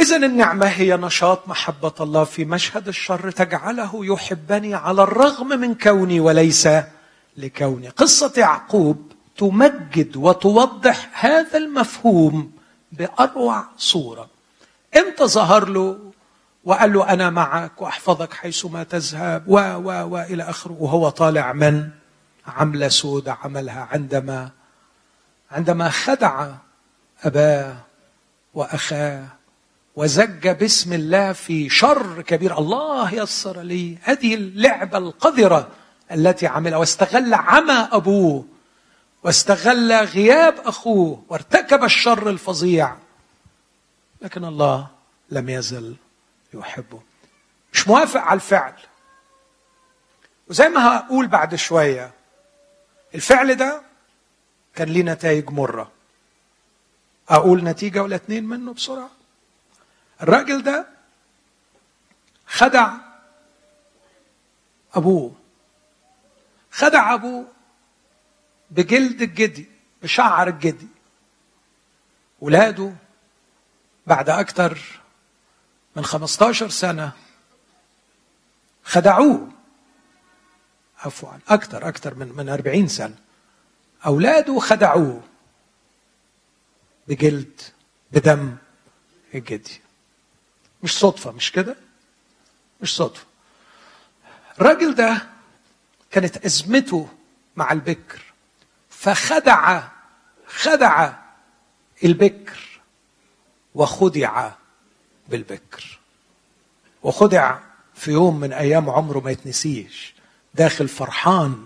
اذا النعمة هي نشاط محبة الله في مشهد الشر تجعله يحبني على الرغم من كوني وليس لكوني. قصة يعقوب تمجد وتوضح هذا المفهوم بأروع صورة. إمتى ظهر له وقال له أنا معك وأحفظك حيثما تذهب و و والى آخره. وهو طالع من؟ عمله سودة عملها عندما عندما خدع أباه وأخاه وزج باسم الله في شر كبير. الله يسر لي هذه اللعبة القذرة التي عملها. واستغل عمى أبوه واستغل غياب أخوه وارتكب الشر الفظيع. لكن الله لم يزل يحبه. مش موافق على الفعل. وزي ما هقول بعد شوية الفعل ده كان ليه نتائج مرة. أقول نتيجة ولا اتنين منه بسرعة. الراجل ده خدع أبوه. خدع أبوه بجلد الجدي بشعر الجدي. ولاده بعد أكثر من 15 سنة خدعوه. عفوا أكثر أكثر من من 40 سنة. أولاده خدعوه بجلد بدم الجدي مش صدفة مش كده؟ مش صدفة. الراجل ده كانت أزمته مع البكر فخدع خدع البكر. وخدع بالبكر. وخدع في يوم من أيام عمره ما يتنسيش. داخل فرحان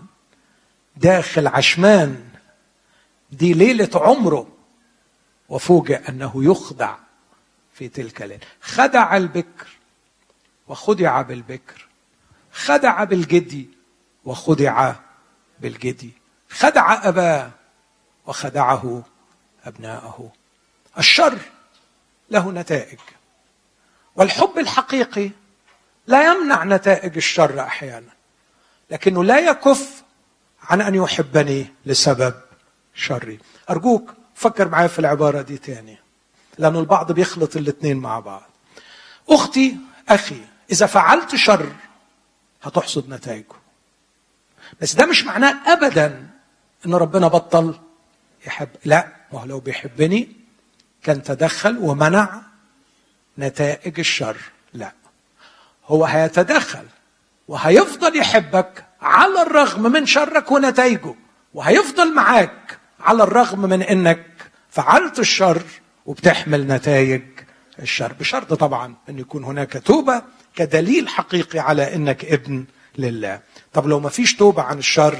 داخل عشمان. دي ليلة عمره. وفوجئ أنه يخدع في تلك الليلة خدع البكر وخدع بالبكر. خدع بالجدي وخدع بالجدي. خدع أباه وخدعه أبناءه. الشر له نتائج. والحب الحقيقي لا يمنع نتائج الشر أحيانا لكنه لا يكف عن أن يحبني لسبب شري. أرجوك فكر معايا في العبارة دي تاني لأن البعض بيخلط الاثنين مع بعض. أختي أخي إذا فعلت شر هتحصد نتائجه. بس ده مش معناه ابدا إن ربنا بطل يحب لا ما هو لو بيحبني كان تدخل ومنع نتائج الشر. لا. هو هيتدخل وهيفضل يحبك على الرغم من شرك ونتائجه وهيفضل معاك على الرغم من إنك فعلت الشر وبتحمل نتائج الشر. بشرط طبعا إن يكون هناك توبة كدليل حقيقي على إنك ابن لله. طب لو ما فيش توبة عن الشر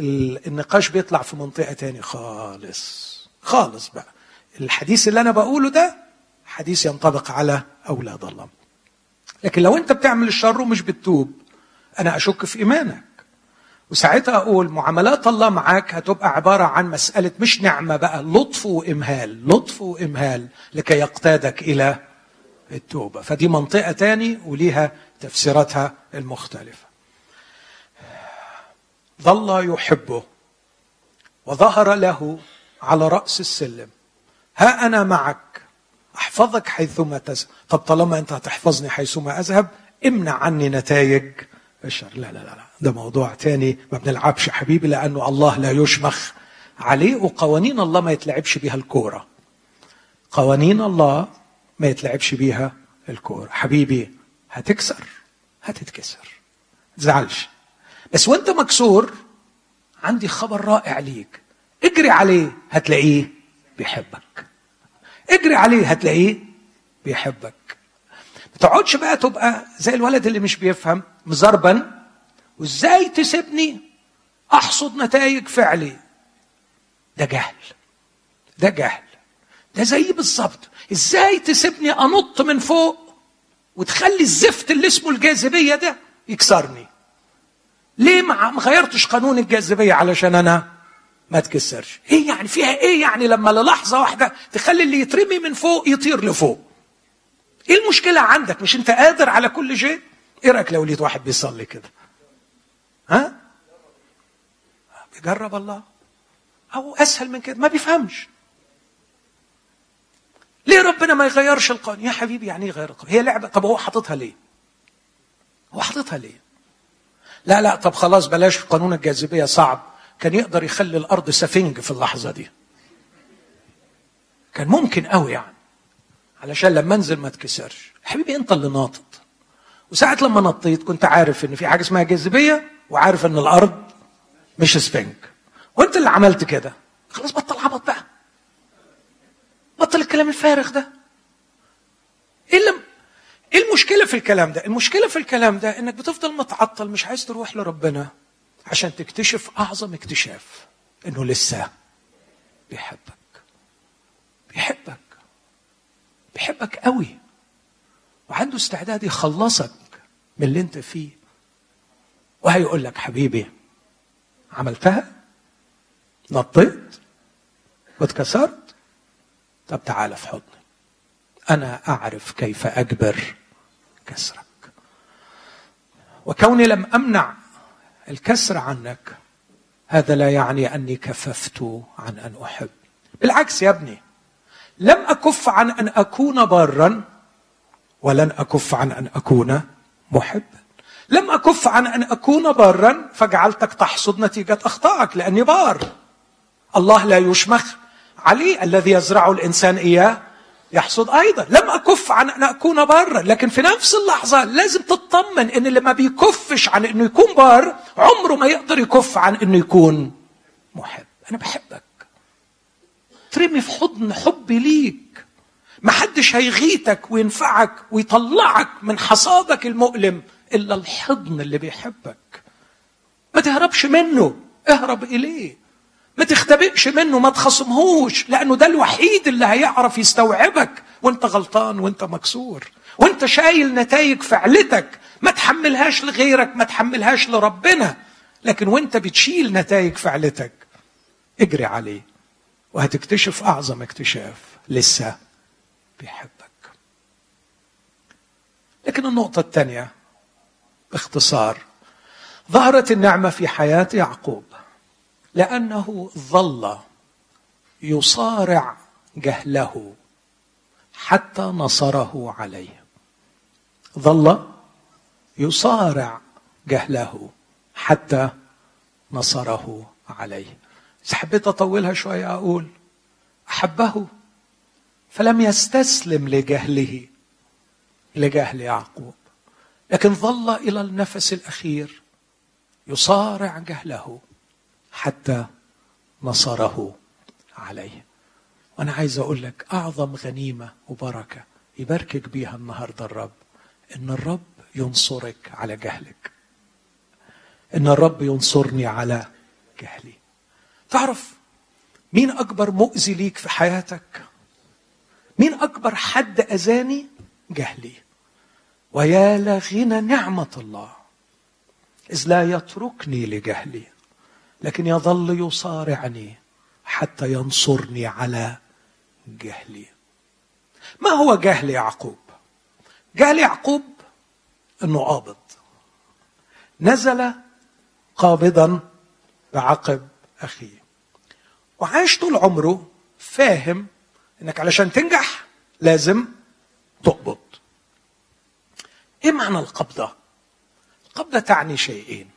النقاش بيطلع في منطقة تاني خالص. خالص بقى. الحديث اللي أنا بقوله ده حديث ينطبق على أولاد الله. لكن لو أنت بتعمل الشر ومش بتتوب أنا أشك في إيمانك. وساعتها أقول معاملات الله معاك هتبقى عبارة عن مسألة مش نعمة بقى لطف وإمهال لطف وإمهال لكي يقتادك إلى التوبة. فدي منطقة تاني وليها تفسيراتها المختلفة. ظل يحبه وظهر له على رأس السلم. ها أنا معك. أحفظك حيثما تذهب طب طالما أنت هتحفظني حيثما أذهب امنع عني نتائج الشر لا لا لا ده موضوع تاني. ما بنلعبش حبيبي لأنه الله لا يشمخ عليه وقوانين الله ما يتلعبش بيها الكورة. قوانين الله ما يتلعبش بيها الكورة. حبيبي هتكسر. هتتكسر. تزعلش بس وأنت مكسور عندي خبر رائع ليك. اجري عليه هتلاقيه بيحبك. اجري عليه هتلاقيه بيحبك. ما تقعدش بقى تبقى زي الولد اللي مش بيفهم مزربن وازاي تسيبني؟ أحصد نتائج فعلي. ده جهل. ده جهل. ده زي بالظبط. إزاي تسيبني أنط من فوق وتخلي الزفت اللي اسمه الجاذبية ده يكسرني؟ ليه ما غيرتش قانون الجاذبية علشان أنا ما تكسرش. إيه يعني فيها إيه يعني لما للحظة واحدة تخلي اللي يترمي من فوق يطير لفوق؟ إيه المشكلة عندك؟ مش أنت قادر على كل شيء؟ إيه رأيك لو لقيت واحد بيصلي كده؟ ها؟ بيجرب الله. أو أسهل من كده. ما بيفهمش. ليه ربنا ما يغيرش القانون؟ يا حبيبي يعني إيه يغير القانون؟ هي لعبة. طب هو حاططها ليه؟ هو حاططها ليه؟ لا لا طب خلاص بلاش. قانون الجاذبية صعب. كان يقدر يخلي الأرض سفنج في اللحظة دي. كان ممكن قوي يعني. علشان لما أنزل ما اتكسرش حبيبي أنت اللي ناطط. وساعة لما نطيت كنت عارف إن في حاجة اسمها جاذبية وعارف إن الأرض مش سفنج. وأنت اللي عملت كده. خلاص بطل عبط بقى. بطل الكلام الفارغ ده. إيه اللي إيه المشكلة في الكلام ده؟ المشكلة في الكلام ده إنك بتفضل متعطل مش عايز تروح لربنا. عشان تكتشف أعظم اكتشاف إنه لسه بيحبك. بيحبك. بيحبك قوي. وعنده استعداد يخلصك من اللي أنت فيه. وهيقول لك حبيبي عملتها؟ نطيت؟ واتكسرت؟ طب تعالى في حضني. أنا أعرف كيف أجبر كسرك. وكوني لم أمنع الكسر عنك. هذا لا يعني أني كففت عن أن أحب. بالعكس يا ابني لم أكف عن أن أكون بارا ولن أكف عن أن أكون محبا لم أكف عن أن أكون بارا فجعلتك تحصد نتيجة أخطائك لأني بار الله لا يشمخ عليه الذي يزرع الإنسان إياه. يحصد أيضا. لم أكف عن أن أكون بارا. لكن في نفس اللحظة لازم تطمن إن اللي ما بيكفش عن إنه يكون بار عمره ما يقدر يكف عن إنه يكون محب. أنا بحبك. ترمي في حضن حبي ليك. محدش هيغيتك وينفعك ويطلعك من حصادك المؤلم إلا الحضن اللي بيحبك. ما تهربش منه. اهرب إليه. ما تختبئش منه ما تخصمهوش لأنه ده الوحيد اللي هيعرف يستوعبك. وانت غلطان وانت مكسور. وانت شايل نتائج فعلتك. ما تحملهاش لغيرك ما تحملهاش لربنا. لكن وانت بتشيل نتائج فعلتك اجري عليه. وهتكتشف أعظم اكتشاف لسه بيحبك. لكن النقطة الثانية باختصار. ظهرت النعمة في حياة يعقوب. لأنه ظل يصارع جهله حتى نصره عليه. ظل يصارع جهله حتى نصره عليه. إذا حبيت أطولها شوية أقول أحبه فلم يستسلم لجهله لجهل يعقوب. لكن ظل إلى النفس الأخير يصارع جهله. حتى نصره عليه. وأنا عايز أقول لك أعظم غنيمة وبركة يباركك بيها النهارده الرب إن الرب ينصرك على جهلك. إن الرب ينصرني على جهلي. تعرف مين أكبر مؤذي ليك في حياتك؟ مين أكبر حد أذاني؟ جهلي. ويا لغنى نعمة الله إذ لا يتركني لجهلي. لكن يظل يصارعني حتى ينصرني على جهلي. ما هو جهل يعقوب؟ جهل يعقوب إنه قابض نزل قابضا بعقب أخيه. وعاش طول عمره فاهم إنك علشان تنجح لازم تقبض. إيه معنى القبضة؟ القبضة تعني شيئين.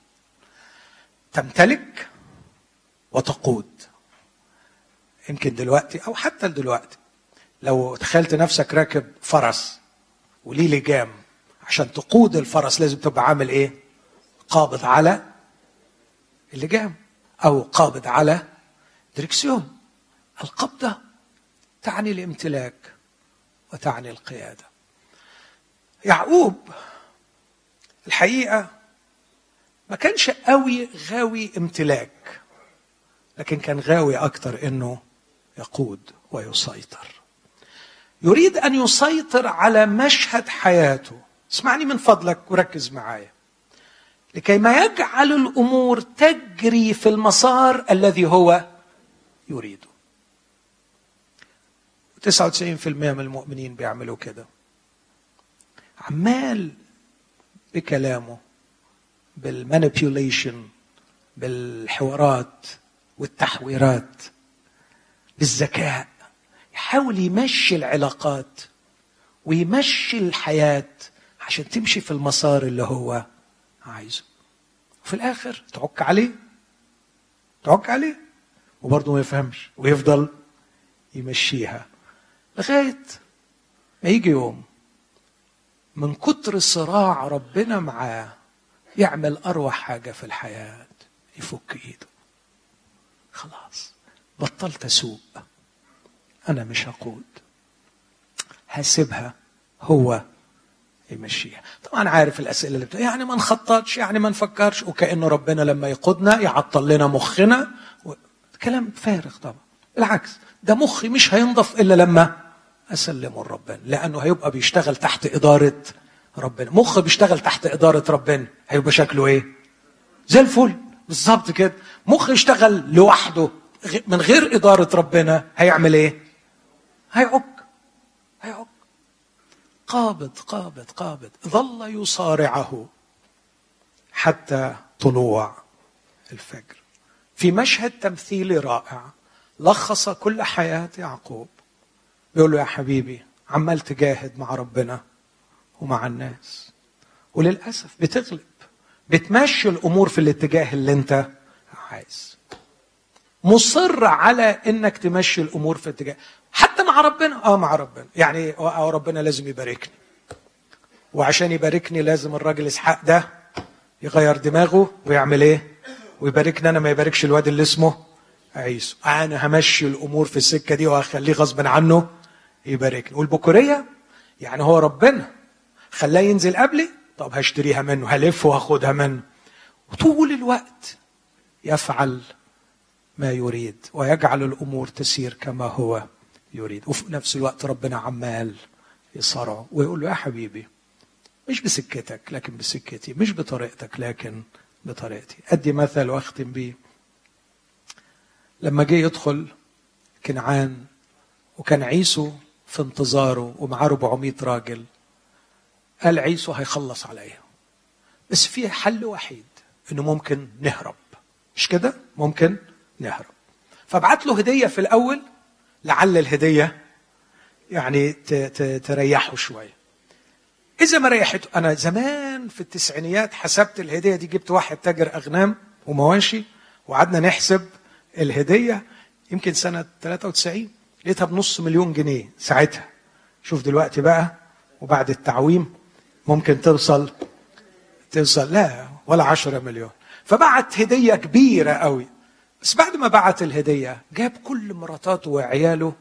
تمتلك وتقود. يمكن دلوقتي أو حتى دلوقتي لو تخيلت نفسك راكب فرس وليه لجام عشان تقود الفرس لازم تبقى عامل إيه؟ قابض على اللجام أو قابض على دركسيون القبضة تعني الامتلاك وتعني القيادة. يعقوب الحقيقة ما كانش قوي غاوي امتلاك. لكن كان غاوي أكتر إنه يقود ويسيطر. يريد أن يسيطر على مشهد حياته. اسمعني من فضلك وركز معايا. لكي ما يجعل الأمور تجري في المسار الذي هو يريده. 99% من المؤمنين بيعملوا كده. عمال بكلامه بالمانيبيوليشن بالحوارات والتحويرات بالذكاء يحاول يمشي العلاقات ويمشي الحياة عشان تمشي في المسار اللي هو عايزه. وفي الآخر تعك عليه تعك عليه وبرضه ما يفهمش ويفضل يمشيها. لغاية ما يجي يوم من كتر صراع ربنا معاه يعمل أروع حاجة في الحياة يفك إيده. خلاص بطلت أسوق. أنا مش هقود. هسيبها هو يمشيها. طبعا عارف الأسئلة اللي بتقول يعني ما نخططش يعني ما نفكرش. وكأنه ربنا لما يقودنا يعطل لنا مخنا. و... كلام فارغ طبعا. بالعكس ده مخي مش هينضف إلا لما أسلمه لربنا. لأنه هيبقى بيشتغل تحت إدارة ربنا. مخ بيشتغل تحت إدارة ربنا. هيبقى شكله إيه؟ زي الفل. بالظبط كده. مخ يشتغل لوحده من غير إدارة ربنا هيعمل إيه؟ هيعك هيعك. قابض قابض قابض. ظل يصارعه حتى طلوع الفجر. في مشهد تمثيلي رائع لخص كل حياة يعقوب. بيقول له يا حبيبي عمال تجاهد مع ربنا ومع الناس. وللأسف بتغلب بتمشي الأمور في الاتجاه اللي أنت عايز. مصر على إنك تمشي الأمور في اتجاه حتى مع ربنا. آه مع ربنا. يعني آه ربنا لازم يباركني. وعشان يباركني لازم الراجل إسحاق ده يغير دماغه ويعمل إيه؟ ويباركني أنا ما يباركش الواد اللي اسمه عيسو. أنا همشي الأمور في السكة دي وهخليه غصب عنه يباركني. والبكورية؟ يعني هو ربنا خلاه ينزل قبلي؟ طب هشتريها منه هلف وهاخدها منه. وطول الوقت يفعل ما يريد ويجعل الأمور تسير كما هو يريد. وفي نفس الوقت ربنا عمال يصارعه ويقول له يا حبيبي مش بسكتك لكن بسكتي مش بطريقتك لكن بطريقتي. أدي مثل وأختم بيه. لما جه يدخل كنعان وكان عيسو في انتظاره ومعاه 400 راجل قال عيسو هيخلص عليا. بس في حل وحيد إنه ممكن نهرب. مش كده؟ ممكن نهرب فبعت له هدية في الأول لعل الهدية يعني تريحه شوية. إذا ما ريحته أنا زمان في التسعينيات حسبت الهدية دي جبت واحد تاجر أغنام ومواشي وقعدنا نحسب الهدية يمكن سنة 93 لقيتها بنص مليون جنيه ساعتها. شوف دلوقتي بقى وبعد التعويم ممكن توصل توصل لا ولا عشرة مليون. فبعت هدية كبيرة قوي. بس بعد ما بعت الهدية جاب كل مراتاته وعياله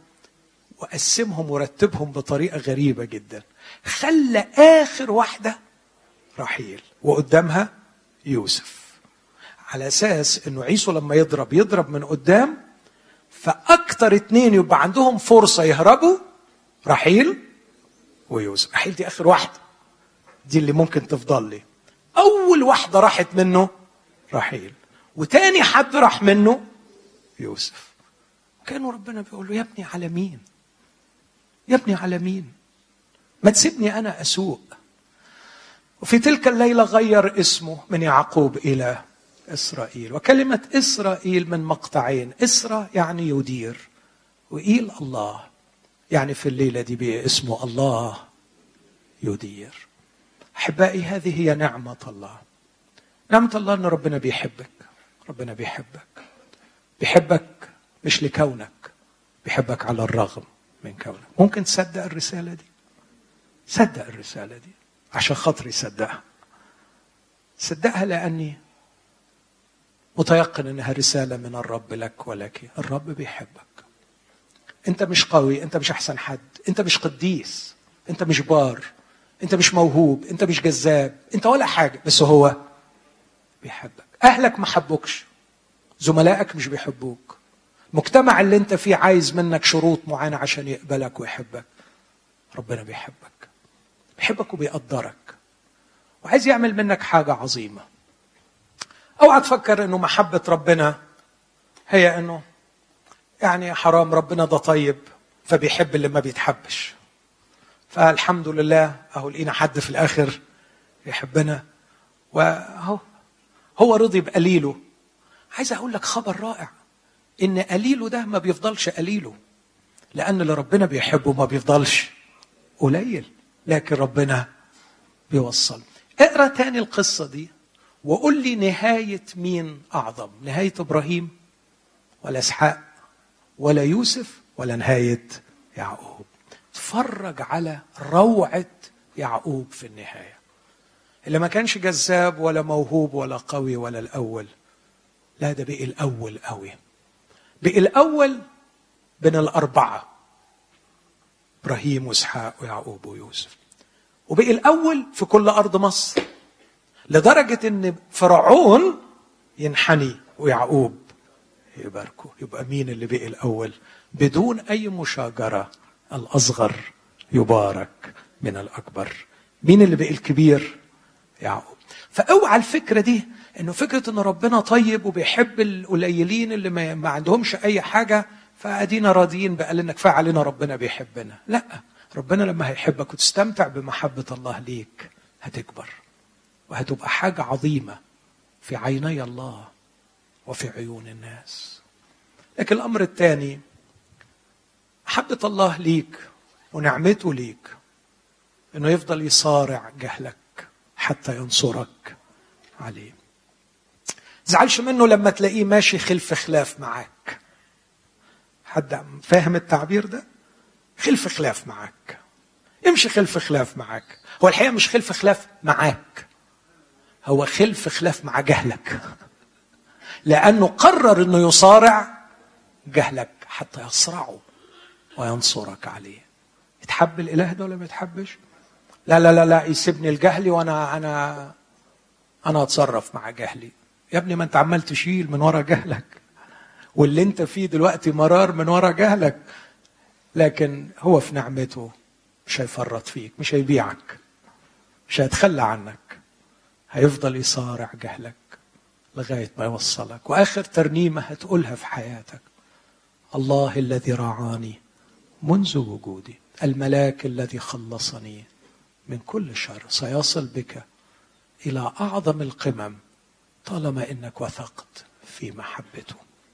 وقسمهم ورتبهم بطريقة غريبة جدا. خلى آخر واحدة رحيل وقدامها يوسف. على أساس أنه عيسو لما يضرب يضرب من قدام فأكتر اتنين يبقى عندهم فرصة يهربوا رحيل ويوسف. رحيل دي آخر واحدة. دي اللي ممكن تفضل لي. أول واحدة راحت منه رحيل. وتاني حد راح منه يوسف. كانوا ربنا بيقول له يا ابني على مين؟ يا ابني على مين؟ ما تسيبني أنا أسوق. وفي تلك الليلة غير اسمه من يعقوب إلى إسرائيل. وكلمة إسرائيل من مقطعين. اسرى يعني يدير. وإيل الله. يعني في الليلة دي بيه اسمه الله يدير. أحبائي هذه هي نعمة الله. نعمه الله إن ربنا بيحبك. ربنا بيحبك. بيحبك مش لكونك. بيحبك على الرغم من كونك. ممكن تصدق الرسالة دي؟ صدق الرسالة دي. عشان خاطري صدقها صدقها لأني متيقن إنها رسالة من الرب لك ولك. الرب بيحبك. أنت مش قوي. أنت مش أحسن حد. أنت مش قديس. أنت مش بار. أنت مش موهوب. أنت مش جذاب. أنت ولا حاجة. بس هو بيحبك. أهلك ما حبوكش. زملائك مش بيحبوك. المجتمع اللي انت فيه عايز منك شروط معينة عشان يقبلك ويحبك ربنا بيحبك. بيحبك وبيقدرك. وعايز يعمل منك حاجة عظيمة. أوعى تفكر إنه محبة ربنا هي إنه يعني حرام ربنا ده طيب فبيحب اللي ما بيتحبش. فالحمد لله أهو لقينا حد في الآخر يحبنا. وأهو هو رضي بقليله عايز أقول لك خبر رائع إن قليله ده ما بيفضلش قليله لأن اللي ربنا بيحبه ما بيفضلش. قليل لكن ربنا بيوصل. اقرأ تاني القصة دي وقول لي نهاية مين أعظم؟ نهاية إبراهيم ولا إسحاق ولا يوسف ولا نهاية يعقوب؟ اتفرج على روعة يعقوب في النهاية. اللي ما كانش جذاب ولا موهوب ولا قوي ولا الأول. لا ده بقي الأول قوي. بقي الأول بين الأربعة إبراهيم وإسحاق ويعقوب ويوسف. وبقي الأول في كل أرض مصر لدرجة إن فرعون ينحني ويعقوب يباركه. يبقى مين اللي بقي الأول؟ بدون أي مشاجرة الأصغر يبارك من الأكبر. مين اللي بقي الكبير؟ يعقوب. فأوعى الفكرة دي إنه فكرة إن ربنا طيب وبيحب القليلين اللي ما عندهمش أي حاجة فأدينا راضيين بقى لنا كفايه علينا ربنا بيحبنا. لأ ربنا لما هيحبك وتستمتع بمحبة الله ليك هتكبر وهتبقى حاجة عظيمة في عيني الله وفي عيون الناس. لكن الأمر الثاني محبة الله ليك ونعمته ليك إنه يفضل يصارع جهلك. حتى ينصرك. عليه زعلش منه لما تلاقيه ماشي خلف خلاف معاك. حد فاهم التعبير ده؟ خلف خلاف معاك. امشي خلف خلاف معاك. هو الحقيقة مش خلف خلاف معاك. هو خلف خلاف مع جهلك. لأنه قرر إنه يصارع جهلك حتى يصرعه وينصرك عليه. يتحب الإله ده ولا ما يتحبش لا لا لا لا يسيبني الجهلي وأنا أنا أنا أتصرف مع جهلي. يا ابني ما أنت عمال تشيل من ورا جهلك. واللي أنت فيه دلوقتي مرار من ورا جهلك. لكن هو في نعمته مش هيفرط فيك مش هيبيعك مش هيتخلى عنك. هيفضل يصارع جهلك لغاية ما يوصلك. وآخر ترنيمة هتقولها في حياتك. الله الذي رعاني منذ وجودي الملاك الذي خلصني. من كل شر. سيصل بك إلى أعظم القمم طالما إنك وثقت في محبته.